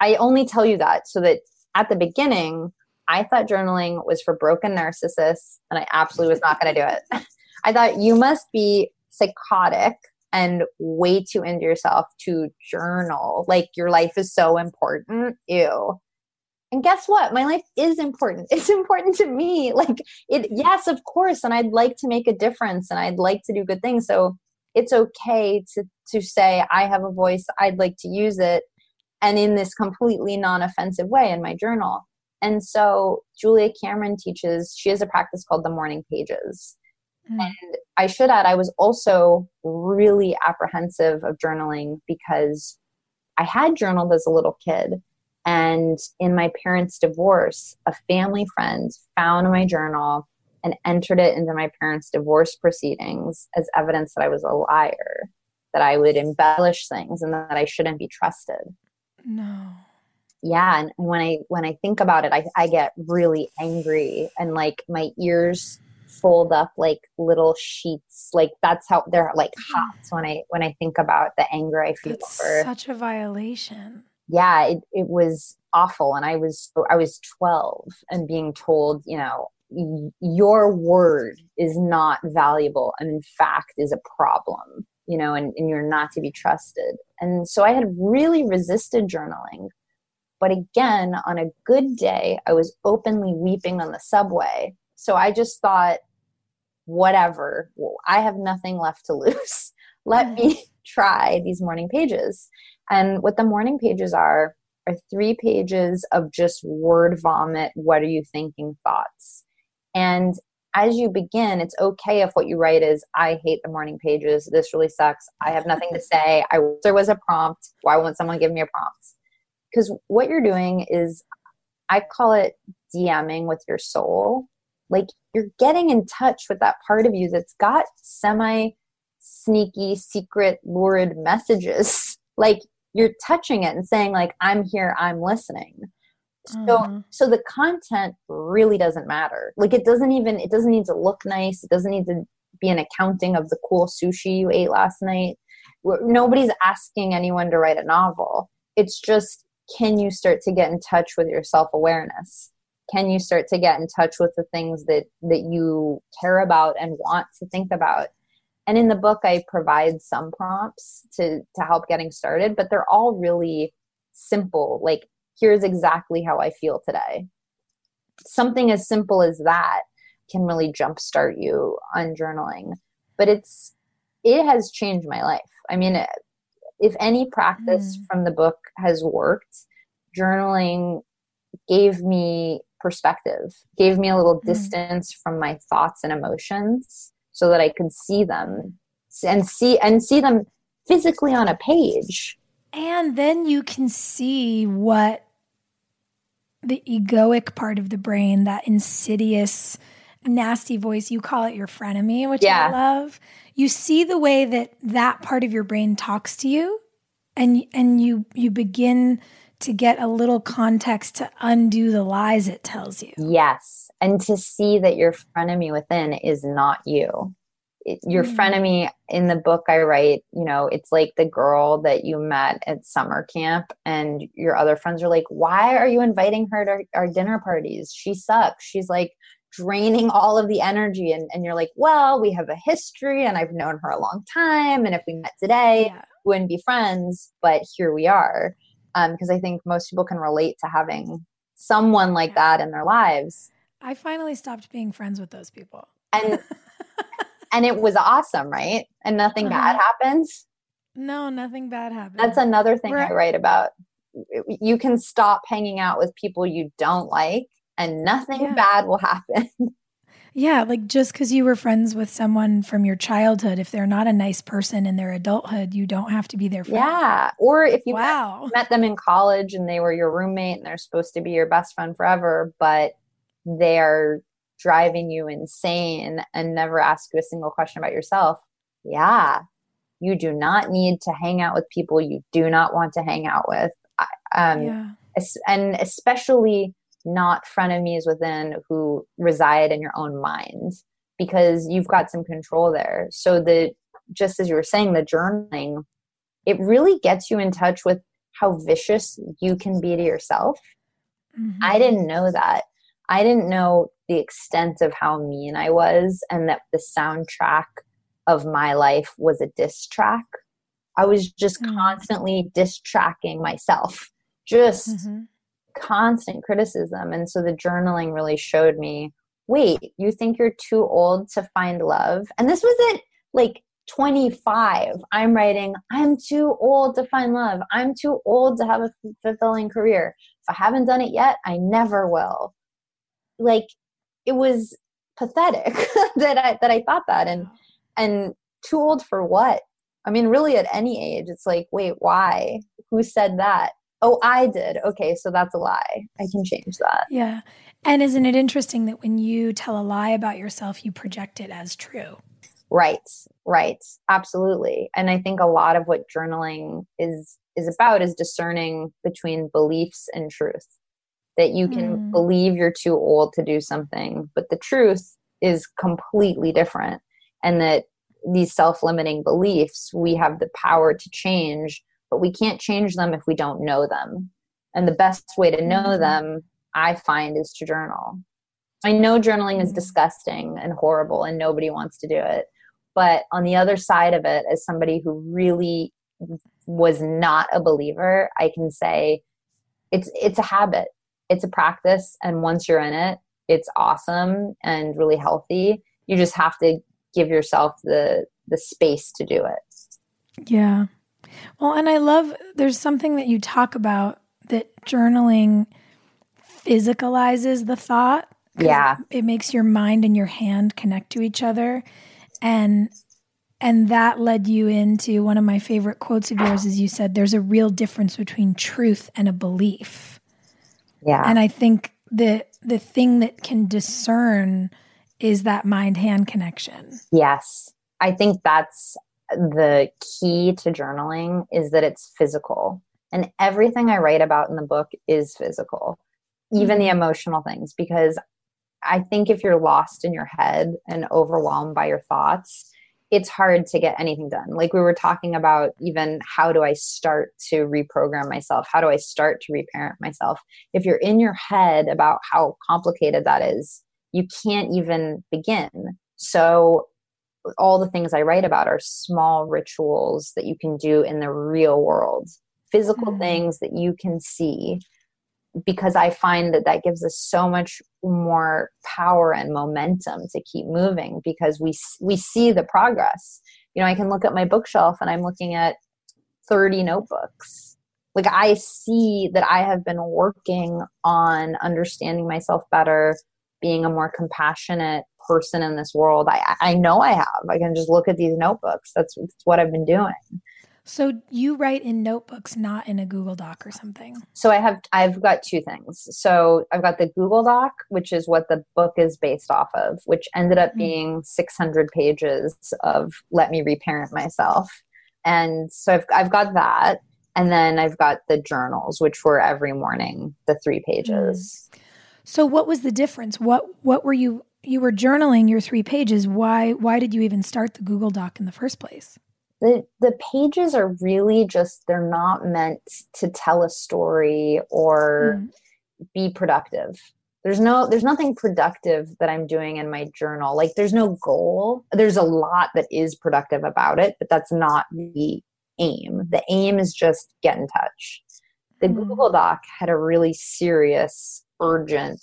I only tell you that so that at the beginning, I thought journaling was for broken narcissists, and I absolutely was not going to do it. [LAUGHS] I thought you must be psychotic and way too into yourself to journal. Like your life is so important. Ew. And guess what? My life is important. [LAUGHS] It's important to me. Like it yes, of course, and I'd like to make a difference and I'd like to do good things. So it's okay to to say I have a voice, I'd like to use it and in this completely non-offensive way in my journal. And so Julia Cameron teaches, she has a practice called the morning pages. Mm. And I should add, I was also really apprehensive of journaling because I had journaled as a little kid and in my parents' divorce, a family friend found my journal and entered it into my parents' divorce proceedings as evidence that I was a liar, that I would embellish things and that I shouldn't be trusted. No. Yeah, and when I when I think about it, I, I get really angry and like my ears fold up like little sheets. Like that's how they're like mm. hot when I when I think about the anger I feel that's Such a violation yeah, it, it was awful. And I was, I was 12 and being told, you know, your word is not valuable and in fact is a problem you know and, and you're not to be trusted. And so i had really resisted journaling. But again on a good day i was openly weeping on the subway. So i just thought whatever i have nothing left to [LAUGHS] lose. Let mm-hmm. me [LAUGHS] try these morning pages and what the morning pages are are three pages of just word vomit what are you thinking thoughts and as you begin, it's okay if what you write is, I hate the morning pages. This really sucks. I have nothing to say. I wish there was a prompt. Why won't someone give me a prompt? Because what you're doing is, I call it DMing with your soul. Like you're getting in touch with that part of you that's got semi sneaky, secret, lurid messages. [LAUGHS] like you're touching it and saying, like, I'm here, I'm listening. So mm-hmm. so the content really doesn't matter. Like it doesn't even it doesn't need to look nice. It doesn't need to be an accounting of the cool sushi you ate last night. Nobody's asking anyone to write a novel. It's just can you start to get in touch with your self-awareness? Can you start to get in touch with the things that that you care about and want to think about and in the book i provide some prompts to to help getting started but they're all really simple like here's exactly how I feel today. Something as simple as that can really jumpstart you on journaling. But it's it has changed my life. I mean, if any practice mm. from the book has worked, journaling gave me perspective, gave me a little mm. distance from my thoughts and emotions so that I could see them and see and see them physically on a page. And then you can see what the egoic part of the brain, that insidious, nasty voice, you call it your frenemy, which yeah. I love. You see the way that that part of your brain talks to you and and you you begin to get a little context to undo the lies it tells you. Yes. And to see that your frenemy within is not you your mm-hmm. frenemy in the book I write, you know, it's like the girl that you met at summer camp, and your other friends are like, Why are you inviting her to our dinner parties? She sucks. She's like draining all of the energy. And, and you're like, Well, we have a history, and I've known her a long time. And if we met today, yeah. we wouldn't be friends, but here we are. Because um, I think most people can relate to having someone like that in their lives. I finally stopped being friends with those people. And [LAUGHS] and it was awesome, right? And nothing uh-huh. bad happens. No, nothing bad happens. That's another thing We're- I write about. You can stop hanging out with people you don't like, and nothing yeah. bad will happen. [LAUGHS] Yeah, like just because you were friends with someone from your childhood, if they're not a nice person in their adulthood, you don't have to be their friend. Yeah. Or if you wow. met, met, them in college and they were your roommate and they're supposed to be your best friend forever, but they're driving you insane and never ask you a single question about yourself, yeah, you do not need to hang out with people you do not want to hang out with. Um, yeah. And especially not frenemies within who reside in your own mind because you've got some control there. So the just as you were saying, the journaling, it really gets you in touch with how vicious you can be to yourself. Mm-hmm. I didn't know that. I didn't know the extent of how mean I was and that the soundtrack of my life was a diss track. I was just mm. constantly diss tracking myself, just mm-hmm. constant criticism. And so the journaling really showed me wait, you think you're too old to find love? And this was at like 25. I'm writing, I'm too old to find love. I'm too old to have a fulfilling career. If I haven't done it yet, I never will. Like it was pathetic [LAUGHS] that I that I thought that and and too old for what? I mean, really at any age, it's like, wait, why? Who said that? Oh, I did. Okay, so that's a lie. I can change that. Yeah. And isn't it interesting that when you tell a lie about yourself, you project it as true? Right. Right. Absolutely. And I think a lot of what journaling is is about is discerning between beliefs and truth that you can mm. believe you're too old to do something, but the truth is completely different. And that these self limiting beliefs we have the power to change but we can't change them if we don't know them. And the best way to know mm-hmm. them, I find, is to journal. I know journaling is mm-hmm. disgusting and horrible and nobody wants to do it. But on the other side of it, as somebody who really was not a believer, I can say it's it's a habit. It's a practice and once you're in it, it's awesome and really healthy. You just have to give yourself the the space to do it. Yeah. Well, and I love there's something that you talk about that journaling physicalizes the thought. Yeah. It makes your mind and your hand connect to each other. And and that led you into one of my favorite quotes of yours is you said there's a real difference between truth and a belief. Yeah. And I think the the thing that can discern is that mind hand connection. Yes. I think that's the key to journaling is that it's physical. And everything I write about in the book is physical, even the mm-hmm. emotional things, because I think if you're lost in your head and overwhelmed by your thoughts, it's hard to get anything done. Like we were talking about, even how do I start to reprogram myself? How do I start to reparent myself? If you're in your head about how complicated that is, you can't even begin. So, all the things I write about are small rituals that you can do in the real world, physical mm. things that you can see because I find that that gives us so much more power and momentum to keep moving because we we see the progress. You know, I can look at my bookshelf and I'm looking at 30 notebooks. Like I see that I have been working on understanding myself better, being a more compassionate person in this world. I I know I have. I can just look at these notebooks. That's, that's what I've been doing. So you write in notebooks, not in a Google Doc or something. So I have I've got two things. So I've got the Google Doc, which is what the book is based off of, which ended up mm-hmm. being 600 pages of let me reparent myself. And so I've I've got that and then I've got the journals, which were every morning, the 3 pages. Mm. So what was the difference? What what were you you were journaling your 3 pages. Why why did you even start the Google Doc in the first place? The the pages are really just they're not meant to tell a story or mm. be productive. There's no there's nothing productive that i'm doing in my journal. Like there's no goal. There's a lot that is productive about it but that's not the aim. The aim is just get in touch. The mm. google doc had a really serious urgent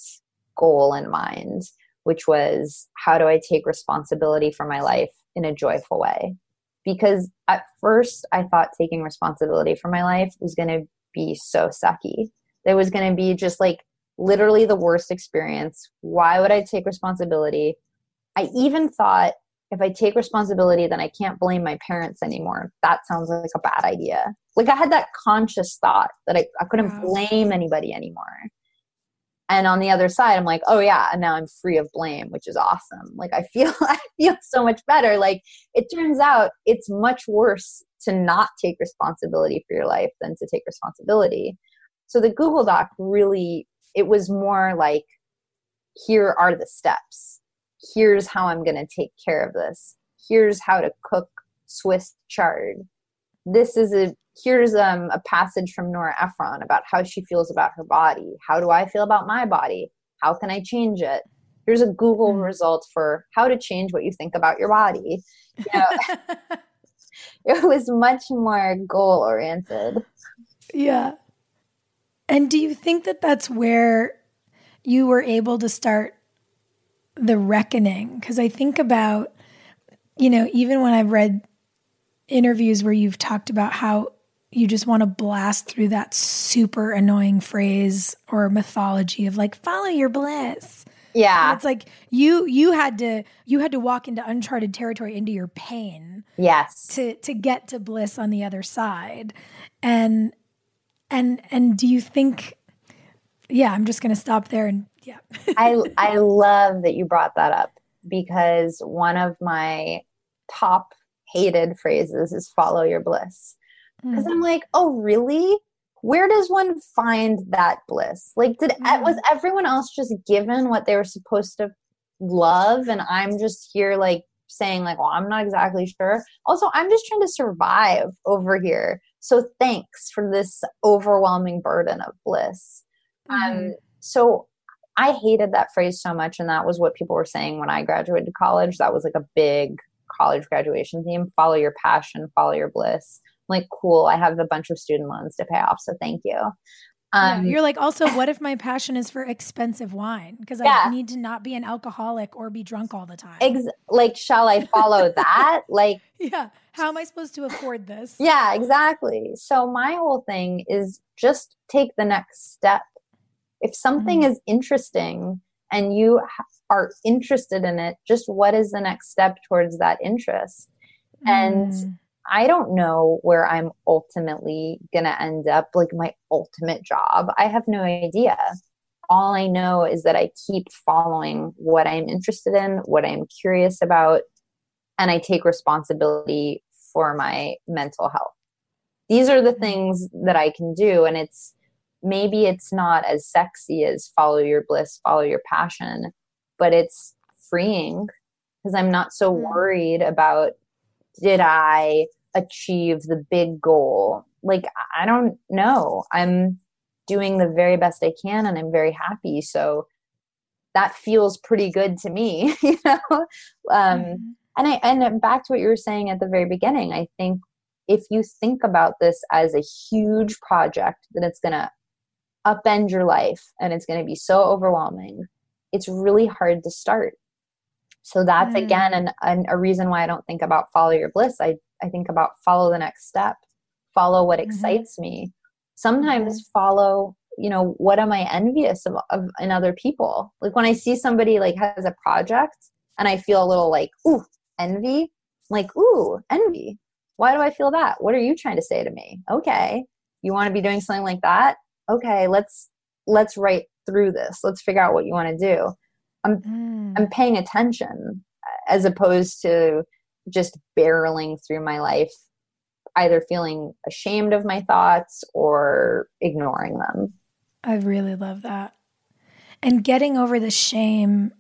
goal in mind which was how do i take responsibility for my life in a joyful way because at first I thought taking responsibility for my life was going to be so sucky. It was going to be just like literally the worst experience. Why would I take responsibility? I even thought if I take responsibility, then I can't blame my parents anymore. That sounds like a bad idea. Like I had that conscious thought that I, I couldn't wow. blame anybody anymore and on the other side i'm like oh yeah and now i'm free of blame which is awesome. Like i feel [LAUGHS] i feel so much better. Like it turns out it's much worse to not take responsibility for your life than to take responsibility. So the google doc really it was more like here are the steps. Here's how i'm going to take care of this. Here's how to cook swiss chard. This is a here's um, a passage from Nora Ephron about how she feels about her body. How do I feel about my body? How can I change it? Here's a Google mm. result for how to change what you think about your body. You know, [LAUGHS] [LAUGHS] it was much more goal oriented. Yeah. And do you think that that's where you were able to start the reckoning? Because I think about, you know, even when I've read interviews where you've talked about how you just want to blast through that super annoying phrase or mythology of like follow your bliss. Yeah. And it's like you you had to you had to walk into uncharted territory into your pain. Yes. To to get to bliss on the other side. And and and do you think yeah, I'm just going to stop there and yeah. [LAUGHS] I I love that you brought that up because one of my top hated phrases is follow your bliss because mm. i'm like oh really? Where does one find that bliss? Like did mm. was everyone else just given what they were supposed to love? And i'm just here like saying like well i'm not exactly sure. Also i'm just trying to survive over here. So thanks for this overwhelming burden of bliss. Mm-hmm. um so i hated that phrase so much and that was what people were saying when i graduated college. That was like a big college graduation theme. Follow your passion follow your bliss like cool i have a bunch of student loans to pay off so thank you um, yeah, you're like, also, what if my passion is for expensive wine? Because yeah. I need to not be an alcoholic or be drunk all the time. Ex- like, shall I follow [LAUGHS] that? like, yeah. How am I supposed to afford this? Yeah, exactly. So, my whole thing is just take the next step. If something mm. is interesting and you are interested in it, just what is the next step towards that interest? Mm. And I don't know where I'm ultimately going to end up, like my ultimate job. I have no idea. All I know is that I keep following what I'm interested in, what I'm curious about, and I take responsibility for my mental health. These are the mm-hmm. things that I can do. And it's maybe it's not as sexy as follow your bliss, follow your passion, but it's freeing because I'm not so mm-hmm. worried about did I achieve the big goal? Like, I don't know. I'm doing the very best I can and I'm very happy. So that feels pretty good to me, [LAUGHS] you know? Um, mm-hmm. And I, and back to what you were saying at the very beginning, I think if you think about this as a huge project that it's going to upend your life and it's going to be so overwhelming, it's really hard to start. So that's mm. again an, an, a reason why I don't think about follow your bliss. I, I think about follow the next step, follow what mm-hmm. excites me. Sometimes mm-hmm. follow, you know, what am I envious of, of in other people? Like when I see somebody like has a project and I feel a little like, ooh, envy, like, ooh, envy. Why do I feel that? What are you trying to say to me? Okay. You want to be doing something like that? Okay, let's let's write through this. Let's figure out what you want to do. I'm mm. I'm paying attention as opposed to just barreling through my life either feeling ashamed of my thoughts or ignoring them. I really love that. And getting over the shame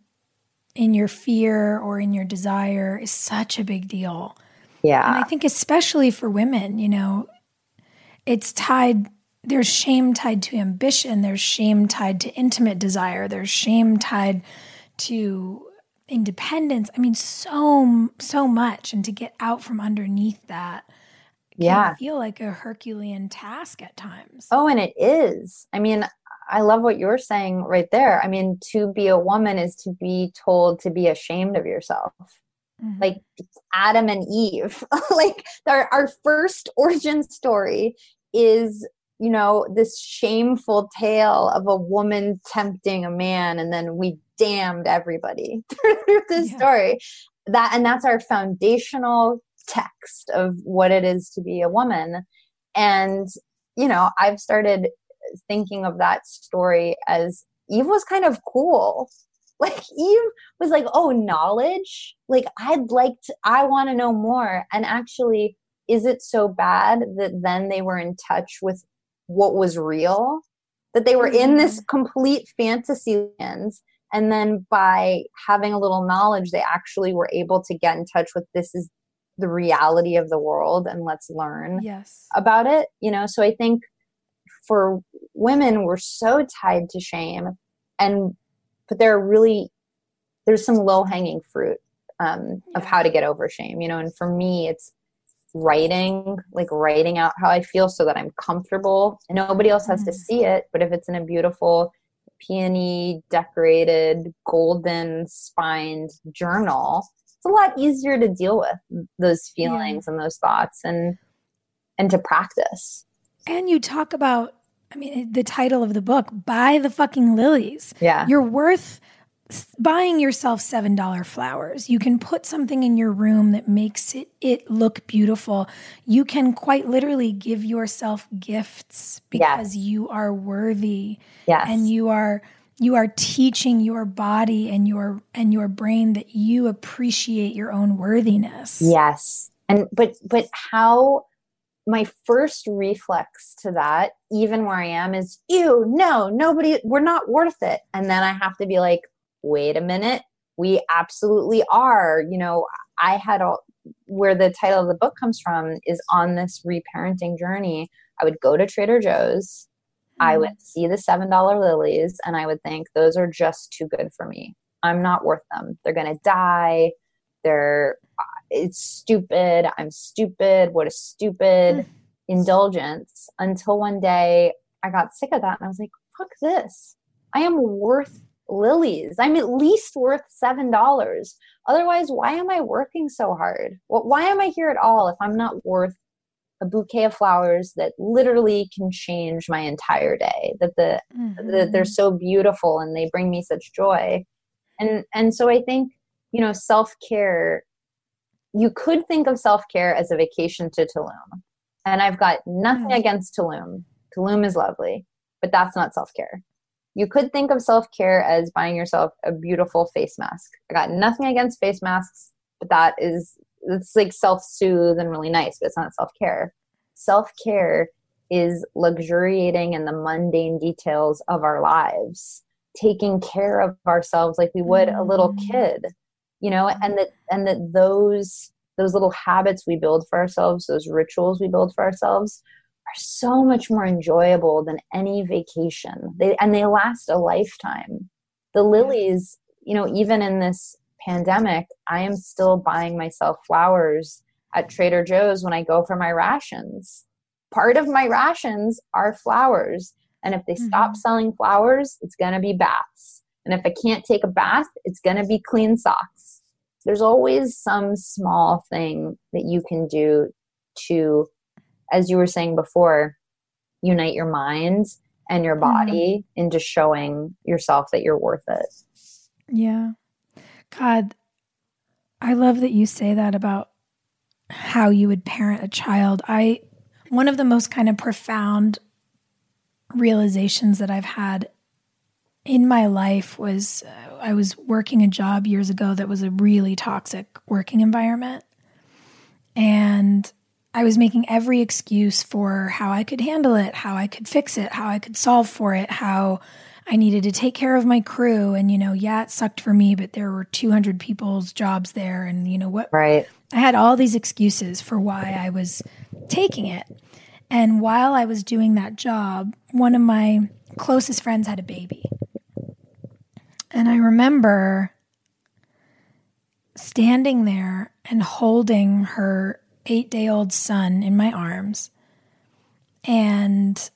in your fear or in your desire is such a big deal. Yeah. And I think especially for women, you know, it's tied there's shame tied to ambition, there's shame tied to intimate desire, there's shame tied to independence. I mean, so so much, and to get out from underneath that, yeah, feel like a Herculean task at times. Oh, and it is. I mean, I love what you're saying right there. I mean, to be a woman is to be told to be ashamed of yourself. Mm-hmm. Like Adam and Eve, [LAUGHS] like our, our first origin story is you know this shameful tale of a woman tempting a man and then we damned everybody [LAUGHS] through this yeah. story. That and that's our foundational text of what it is to be a woman. And you know i've started thinking of that story as eve was kind of cool. [LAUGHS] Like eve was like oh knowledge? Like i'd like to i want to know more. And actually is it so bad that then they were in touch with what was real that they were mm-hmm. in this complete fantasy land and then by having a little knowledge they actually were able to get in touch with this is the reality of the world and let's learn yes. about it you know so i think for women we're so tied to shame and but there are really there's some low hanging fruit um, yeah. of how to get over shame you know and for me it's writing like writing out how i feel so that i'm comfortable and nobody else has mm. to see it but if it's in a beautiful peony decorated golden spined journal it's a lot easier to deal with those feelings yeah. and those thoughts and and to practice and you talk about i mean the title of the book buy the fucking lilies yeah you're worth buying yourself $7 flowers. You can put something in your room that makes it, it look beautiful. You can quite literally give yourself gifts because yes. you are worthy. Yes. And you are you are teaching your body and your and your brain that you appreciate your own worthiness. Yes. And but but how my first reflex to that, even where I am, is ew, no, nobody, we're not worth it. And then I have to be like, wait a minute, we absolutely are. You know, I had all where the title of the book comes from is on this reparenting journey. I would go to Trader Joe's, mm-hmm. I would see the $7 lilies, and I would think, those are just too good for me. I'm not worth them. They're going to die. They're, uh, it's stupid. I'm stupid. What a stupid mm. indulgence. Until one day I got sick of that and I was like, fuck this. I am worth lilies. I'm at least worth $7. Otherwise, why am I working so hard? Well, why am I here at all if I'm not worth a bouquet of flowers that literally can change my entire day? That the mm-hmm. that they're so beautiful and they bring me such joy. And and so I think, you know, self-care you could think of self-care as a vacation to Tulum. And I've got nothing mm. against Tulum. Tulum is lovely, but that's not self-care you could think of self care as buying yourself a beautiful face mask. I got nothing against face masks, but that is, it's like self soothe and really nice, but it's not self care. Self care is luxuriating in the mundane details of our lives, taking care of ourselves like we would mm-hmm. a little mm. kid, you know, and that, and that those, those little habits we build for ourselves, those rituals we build for ourselves are so much more enjoyable than any vacation. They, and they last a lifetime. The lilies, you know, even in this pandemic, I am still buying myself flowers at Trader Joe's when I go for my rations. Part of my rations are flowers. And if they mm-hmm. stop selling flowers, it's going to be baths. And if I can't take a bath, it's going to be clean socks. There's always some small thing that you can do to as you were saying before, unite your mind and your mm-hmm. body mm-hmm. into showing yourself that you're worth it. Yeah. God, I love that you say that about how you would parent a child. I one of the most kind of profound realizations that I've had in my life was uh, I was working a job years ago that was a really toxic working environment. And I was making every excuse for how I could handle it, how I could fix it, how I could solve for it, how I needed to take care of my crew. And, you know, yeah, it sucked for me, but there were 200 people's jobs there. And, you know what? Right. I had all these excuses for why I was taking it. And while I was doing that job, one of my closest friends had a baby. And I remember standing there and holding her eight day old son in my arms. And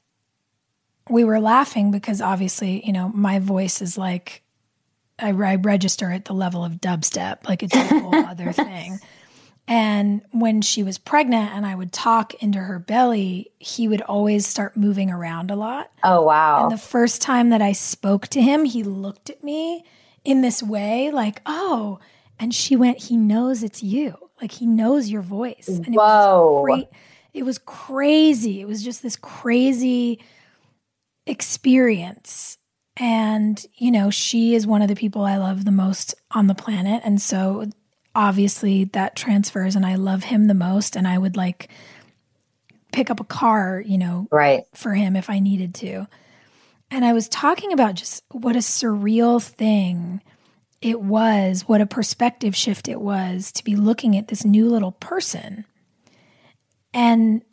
we were laughing because obviously, you know, my voice is like, I, I register at the level of dubstep, like it's a whole [LAUGHS] other thing. And when she was pregnant and I would talk into her belly, he would always start moving around a lot. Oh, wow. And the first time that I spoke to him, he looked at me in this way, like, oh, and she went, he knows it's you. Like he knows your voice. And Whoa. It was, cra- it was crazy. It was just this crazy experience. And, you know, she is one of the people I love the most on the planet. And so obviously that transfers and I love him the most. And I would like pick up a car, you know, right for him if I needed to. And I was talking about just what a surreal thing it was, what a perspective shift it was to be looking at this new little person and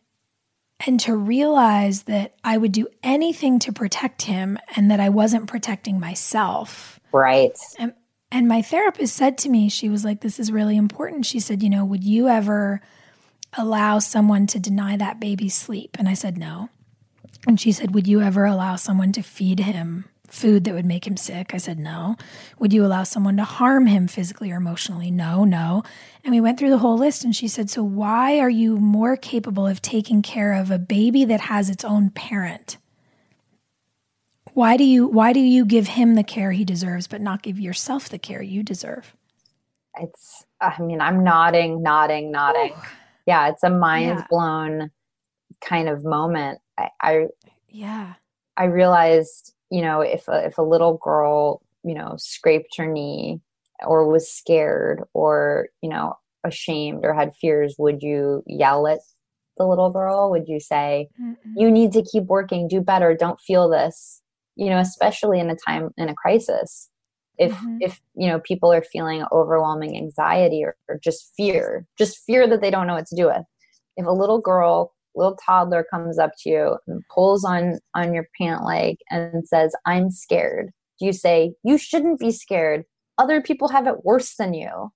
and to realize that I would do anything to protect him and that I wasn't protecting myself. Right. And, and my therapist said to me, she was like, This is really important. She said, You know, would you ever allow someone to deny that baby sleep? And I said, No. And she said, Would you ever allow someone to feed him food that would make him sick? I said, no. Would you allow someone to harm him physically or emotionally? No, no. And we went through the whole list and she said, so why are you more capable of taking care of a baby that has its own parent? Why do you why do you give him the care he deserves but not give yourself the care you deserve? It's I mean, I'm nodding, nodding, nodding. Yeah, it's a mind yeah. blown kind of moment. I, I yeah. I realized you know, if a, if a little girl, you know, scraped her knee or was scared or, you know, ashamed or had fears, would you yell at the little girl? Would you say, Mm-mm. you need to keep working, do better, don't feel this? You know, especially in a time in a crisis. if mm-hmm. if you know people are feeling overwhelming anxiety or, or just fear just fear that they don't know what to do with if a little girl little toddler comes up to you and pulls on on your pant leg and says i'm scared. Do you say you shouldn't be scared. Other people have it worse than you.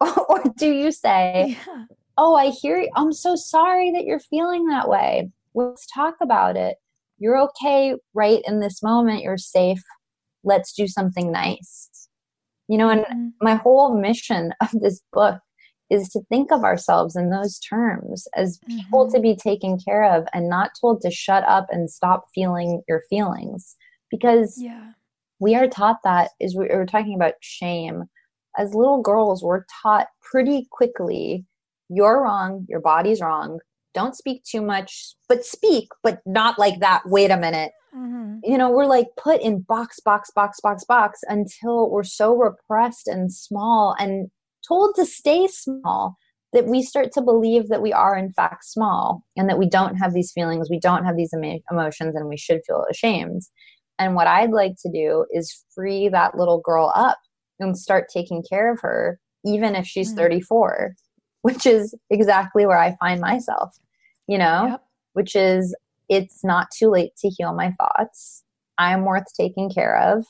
[LAUGHS] Or do you say yeah. oh i hear you i'm so sorry that you're feeling that way. Let's talk about it. You're okay right in this moment. You're safe. Let's do something nice. You know and mm-hmm. my whole mission of this book is to think of ourselves in those terms as people mm-hmm. to be taken care of and not told to shut up and stop feeling your feelings because yeah. we are taught that is we are talking about shame as little girls we're taught pretty quickly you're wrong your body's wrong don't speak too much but speak but not like that wait a minute mm-hmm. you know we're like put in box box box box box until we're so repressed and small and told to stay small that we start to believe that we are in fact small and that we don't have these feelings we don't have these emotions and we should feel ashamed and what i'd like to do is free that little girl up and start taking care of her even if she's mm-hmm. 34 which is exactly where i find myself you know yep. which is it's not too late to heal my thoughts i'm worth taking care of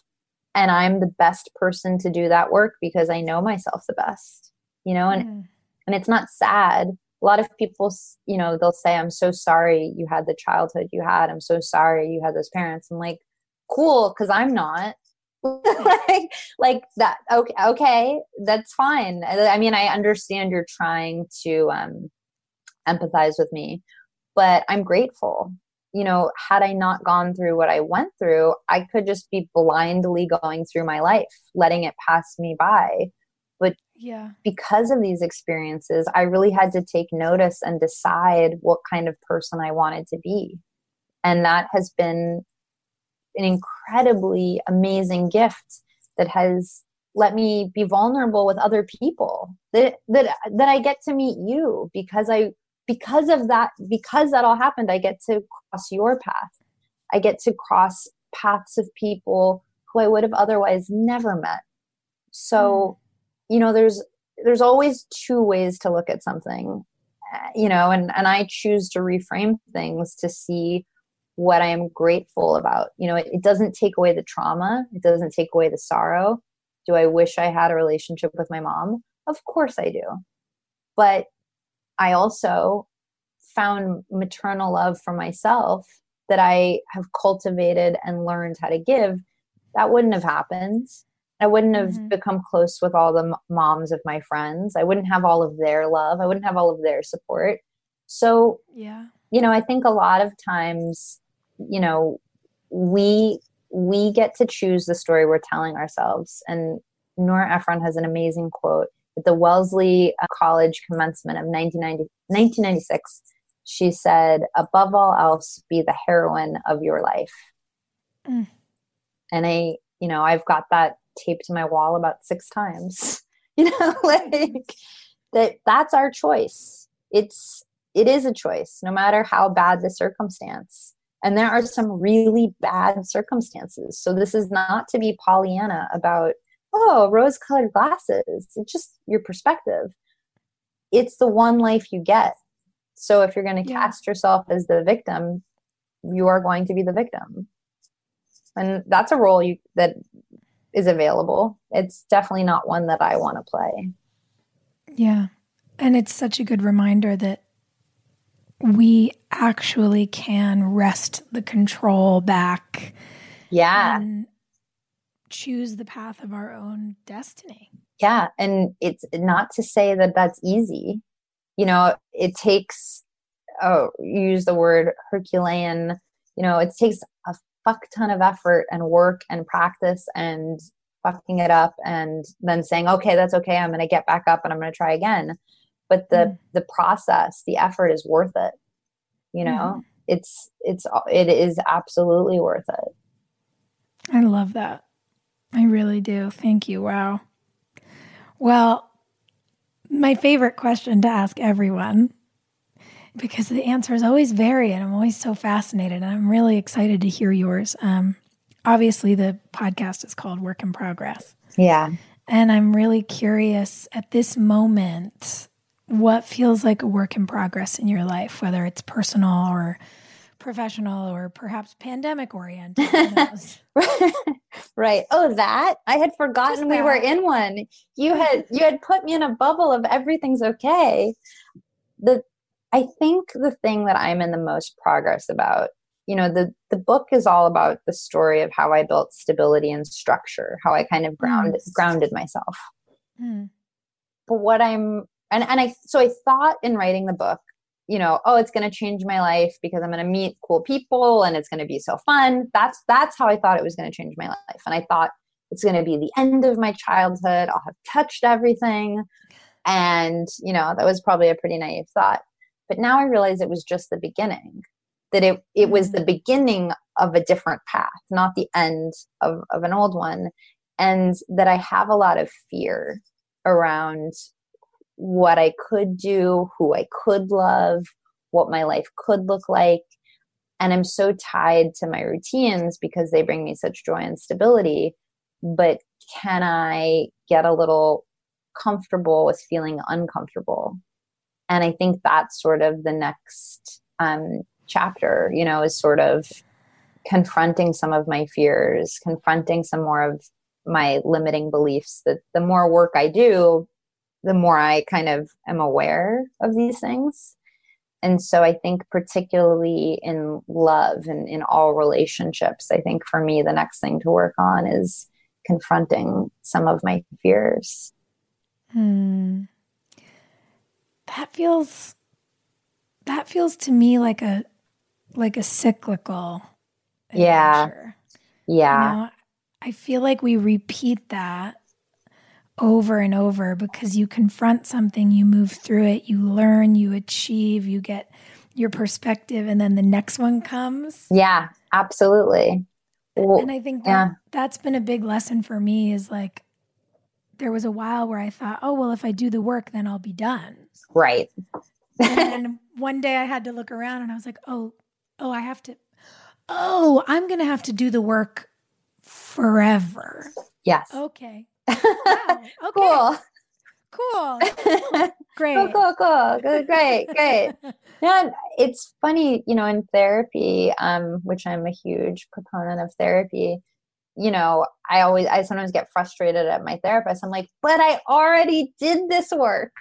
and i'm the best person to do that work because i know myself the best you know and mm. and it's not sad. A lot of people you know they'll say i'm so sorry you had the childhood you had. I'm so sorry you had those parents. I'm like cool because i'm not. [LAUGHS] Like like that okay okay that's fine. I mean i understand you're trying to um empathize with me but i'm grateful you know, had I not gone through what I went through, I could just be blindly going through my life, letting it pass me by. But yeah, because of these experiences, I really had to take notice and decide what kind of person I wanted to be. And that has been an incredibly amazing gift that has let me be vulnerable with other people that that that I get to meet you because I because of that because that all happened i get to cross your path. I get to cross paths of people who i would have otherwise never met. So mm. you know there's there's always two ways to look at something eh, you know and and i choose to reframe things to see what i am grateful about. You know it, it doesn't take away the trauma. It doesn't take away the sorrow. Do i wish i had a relationship with my mom? Of course i do. But I also found maternal love for myself that I have cultivated and learned how to give, that wouldn't have happened. I wouldn't have mm-hmm. become close with all the moms of my friends. I wouldn't have all of their love. I wouldn't have all of their support. So, yeah. You know, I think a lot of times, you know, we we get to choose the story we're telling ourselves. And Nora Ephron has an amazing quote at the Wellesley uh, College commencement of 1990, 1996, she said, above all else, be the heroine of your life. Mm. And I, you know, I've got that taped to my wall about six times. [LAUGHS] You know, [LAUGHS] like that that's our choice. It's it is a choice, no matter how bad the circumstance. And there are some really bad circumstances. So this is not to be Pollyanna about oh, rose colored glasses. It's just your perspective. It's the one life you get. So if you're going to yeah. cast yourself as the victim, you are going to be the victim. And that's a role you that is available. It's definitely not one that I want to play. Yeah. And it's such a good reminder that we actually can wrest the control back. Yeah. And choose the path of our own destiny. Yeah. And it's not to say that that's easy. You know, it takes, oh, use the word Herculean, you know, it takes a fuck ton of effort and work and practice and fucking it up and then saying, okay, that's okay. I'm going to get back up and I'm going to try again. But the, mm. the process, the effort is worth it. You know, mm. it's, it's, it is absolutely worth it. I love that. I really do. Thank you. Wow. Well, my favorite question to ask everyone, because the answers always vary and I'm always so fascinated and I'm really excited to hear yours. Um, obviously the podcast is called Work in Progress. Yeah. And I'm really curious at this moment what feels like a work in progress in your life, whether it's personal or professional or perhaps pandemic [LAUGHS] oriented. [LAUGHS] right. Oh, that I had forgotten we were in one. You had you had put me in a bubble of everything's okay. The I think the thing that I'm in the most progress about, you know, the the book is all about the story of how I built stability and structure, how I kind of grounded mm. grounded myself. Mm. But what I'm and and I so I thought in writing the book, you know, oh, it's going to change my life because I'm going to meet cool people and it's going to be so fun. That's that's how I thought it was going to change my life. And I thought it's going to be the end of my childhood. I'll have touched everything. And, you know, that was probably a pretty naive thought. But now I realize it was just the beginning. That it it was the mm. beginning of a different path, not the end of, of an old one. And that I have a lot of fear around what I could do, who I could love, what my life could look like. And I'm so tied to my routines because they bring me such joy and stability. But can I get a little comfortable with feeling uncomfortable? And I think that's sort of the next um, chapter, you know, is sort of confronting some of my fears, confronting some more of my limiting beliefs that the more work I do, the more I kind of am aware of these things. And so I think, particularly in love and in all relationships, I think for me, the next thing to work on is confronting some of my fears. Hmm. That feels that feels to me like a like a cyclical yeah yeah you know, i feel like we repeat that over and over because you confront something, you move through it, you learn, you achieve, you get your perspective, and then the next one comes. Yeah, absolutely. Well, and I think that, yeah. that's been a big lesson for me is like, there was a while where I thought, oh, well, if I do the work, then I'll be done. Right. and [LAUGHS] then one day I had to look around and I was like, oh, oh, I have to, oh, I'm going to have to do the work forever. Yes. Okay. Wow. [LAUGHS] Okay. Cool. Cool. [LAUGHS] Great. Cool, cool, cool. Good, great, great. [LAUGHS] yeah, it's funny, you know, in therapy, um, which I'm a huge proponent of therapy, you know, I always I sometimes get frustrated at my therapist. I'm like, but I already did this work.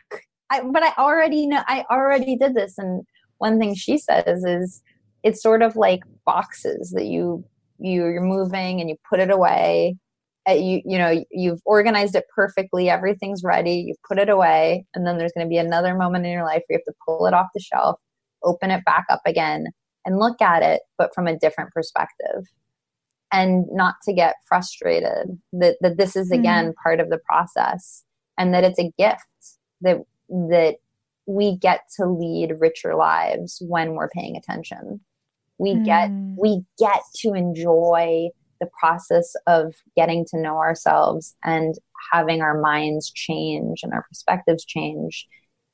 I but I already know I already did this. And one thing she says is it's sort of like boxes that you you you're moving and you put it away you you know you've organized it perfectly everything's ready you put it away and then there's going to be another moment in your life where you have to pull it off the shelf open it back up again and look at it but from a different perspective and not to get frustrated that, that this is again mm. part of the process and that it's a gift that that we get to lead richer lives when we're paying attention we mm. get we get to enjoy the process of getting to know ourselves and having our minds change and our perspectives change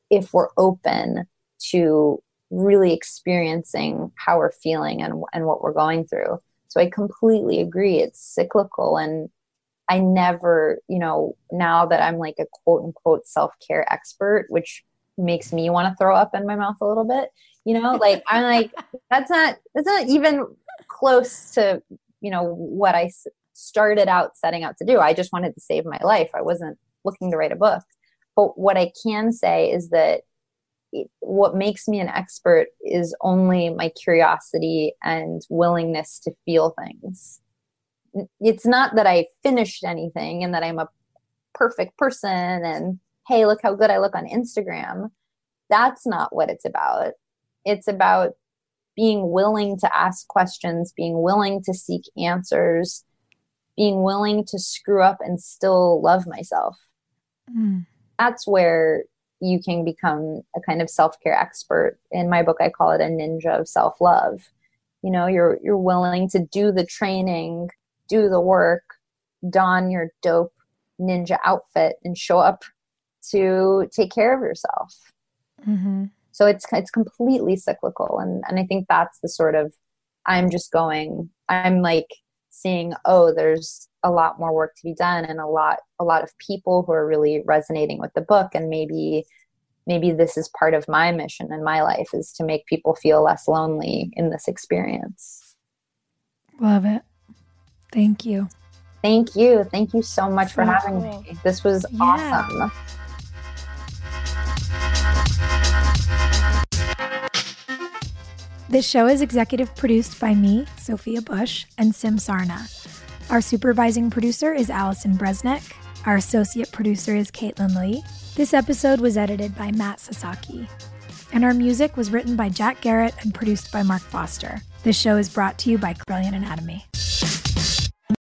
if we're open to really experiencing how we're feeling and, and what we're going through. So I completely agree. It's cyclical. And I never, you know, now that I'm like a quote unquote self care expert, which makes me want to throw up in my mouth a little bit, you know, like I'm like, that's not, that's not even close to you know what I started out setting out to do. I just wanted to save my life. I wasn't looking to write a book. But what I can say is that what makes me an expert is only my curiosity and willingness to feel things. It's not that I finished anything and that I'm a perfect person and hey, look how good I look on Instagram. That's not what it's about. It's about being willing to ask questions, being willing to seek answers, being willing to screw up and still love myself. Mm. That's where you can become a kind of self-care expert. In my book I call it a ninja of self-love. You know, you're you're willing to do the training, do the work, don your dope ninja outfit and show up to take care of yourself. Mm-hmm. So it's it's completely cyclical, and and I think that's the sort of I'm just going. I'm like seeing oh there's a lot more work to be done and a lot a lot of people who are really resonating with the book. And maybe maybe this is part of my mission in my life is to make people feel less lonely in this experience. Love it. Thank you. Thank you. Thank you so much for having me. This was yeah. awesome This show is executive produced by me, Sophia Bush, and Sim Sarna. Our supervising producer is Allison Bresnick. Our associate producer is Caitlin Lee. This episode was edited by Matt Sasaki. And our music was written by Jack Garratt and produced by Mark Foster. This show is brought to you by Brilliant Anatomy.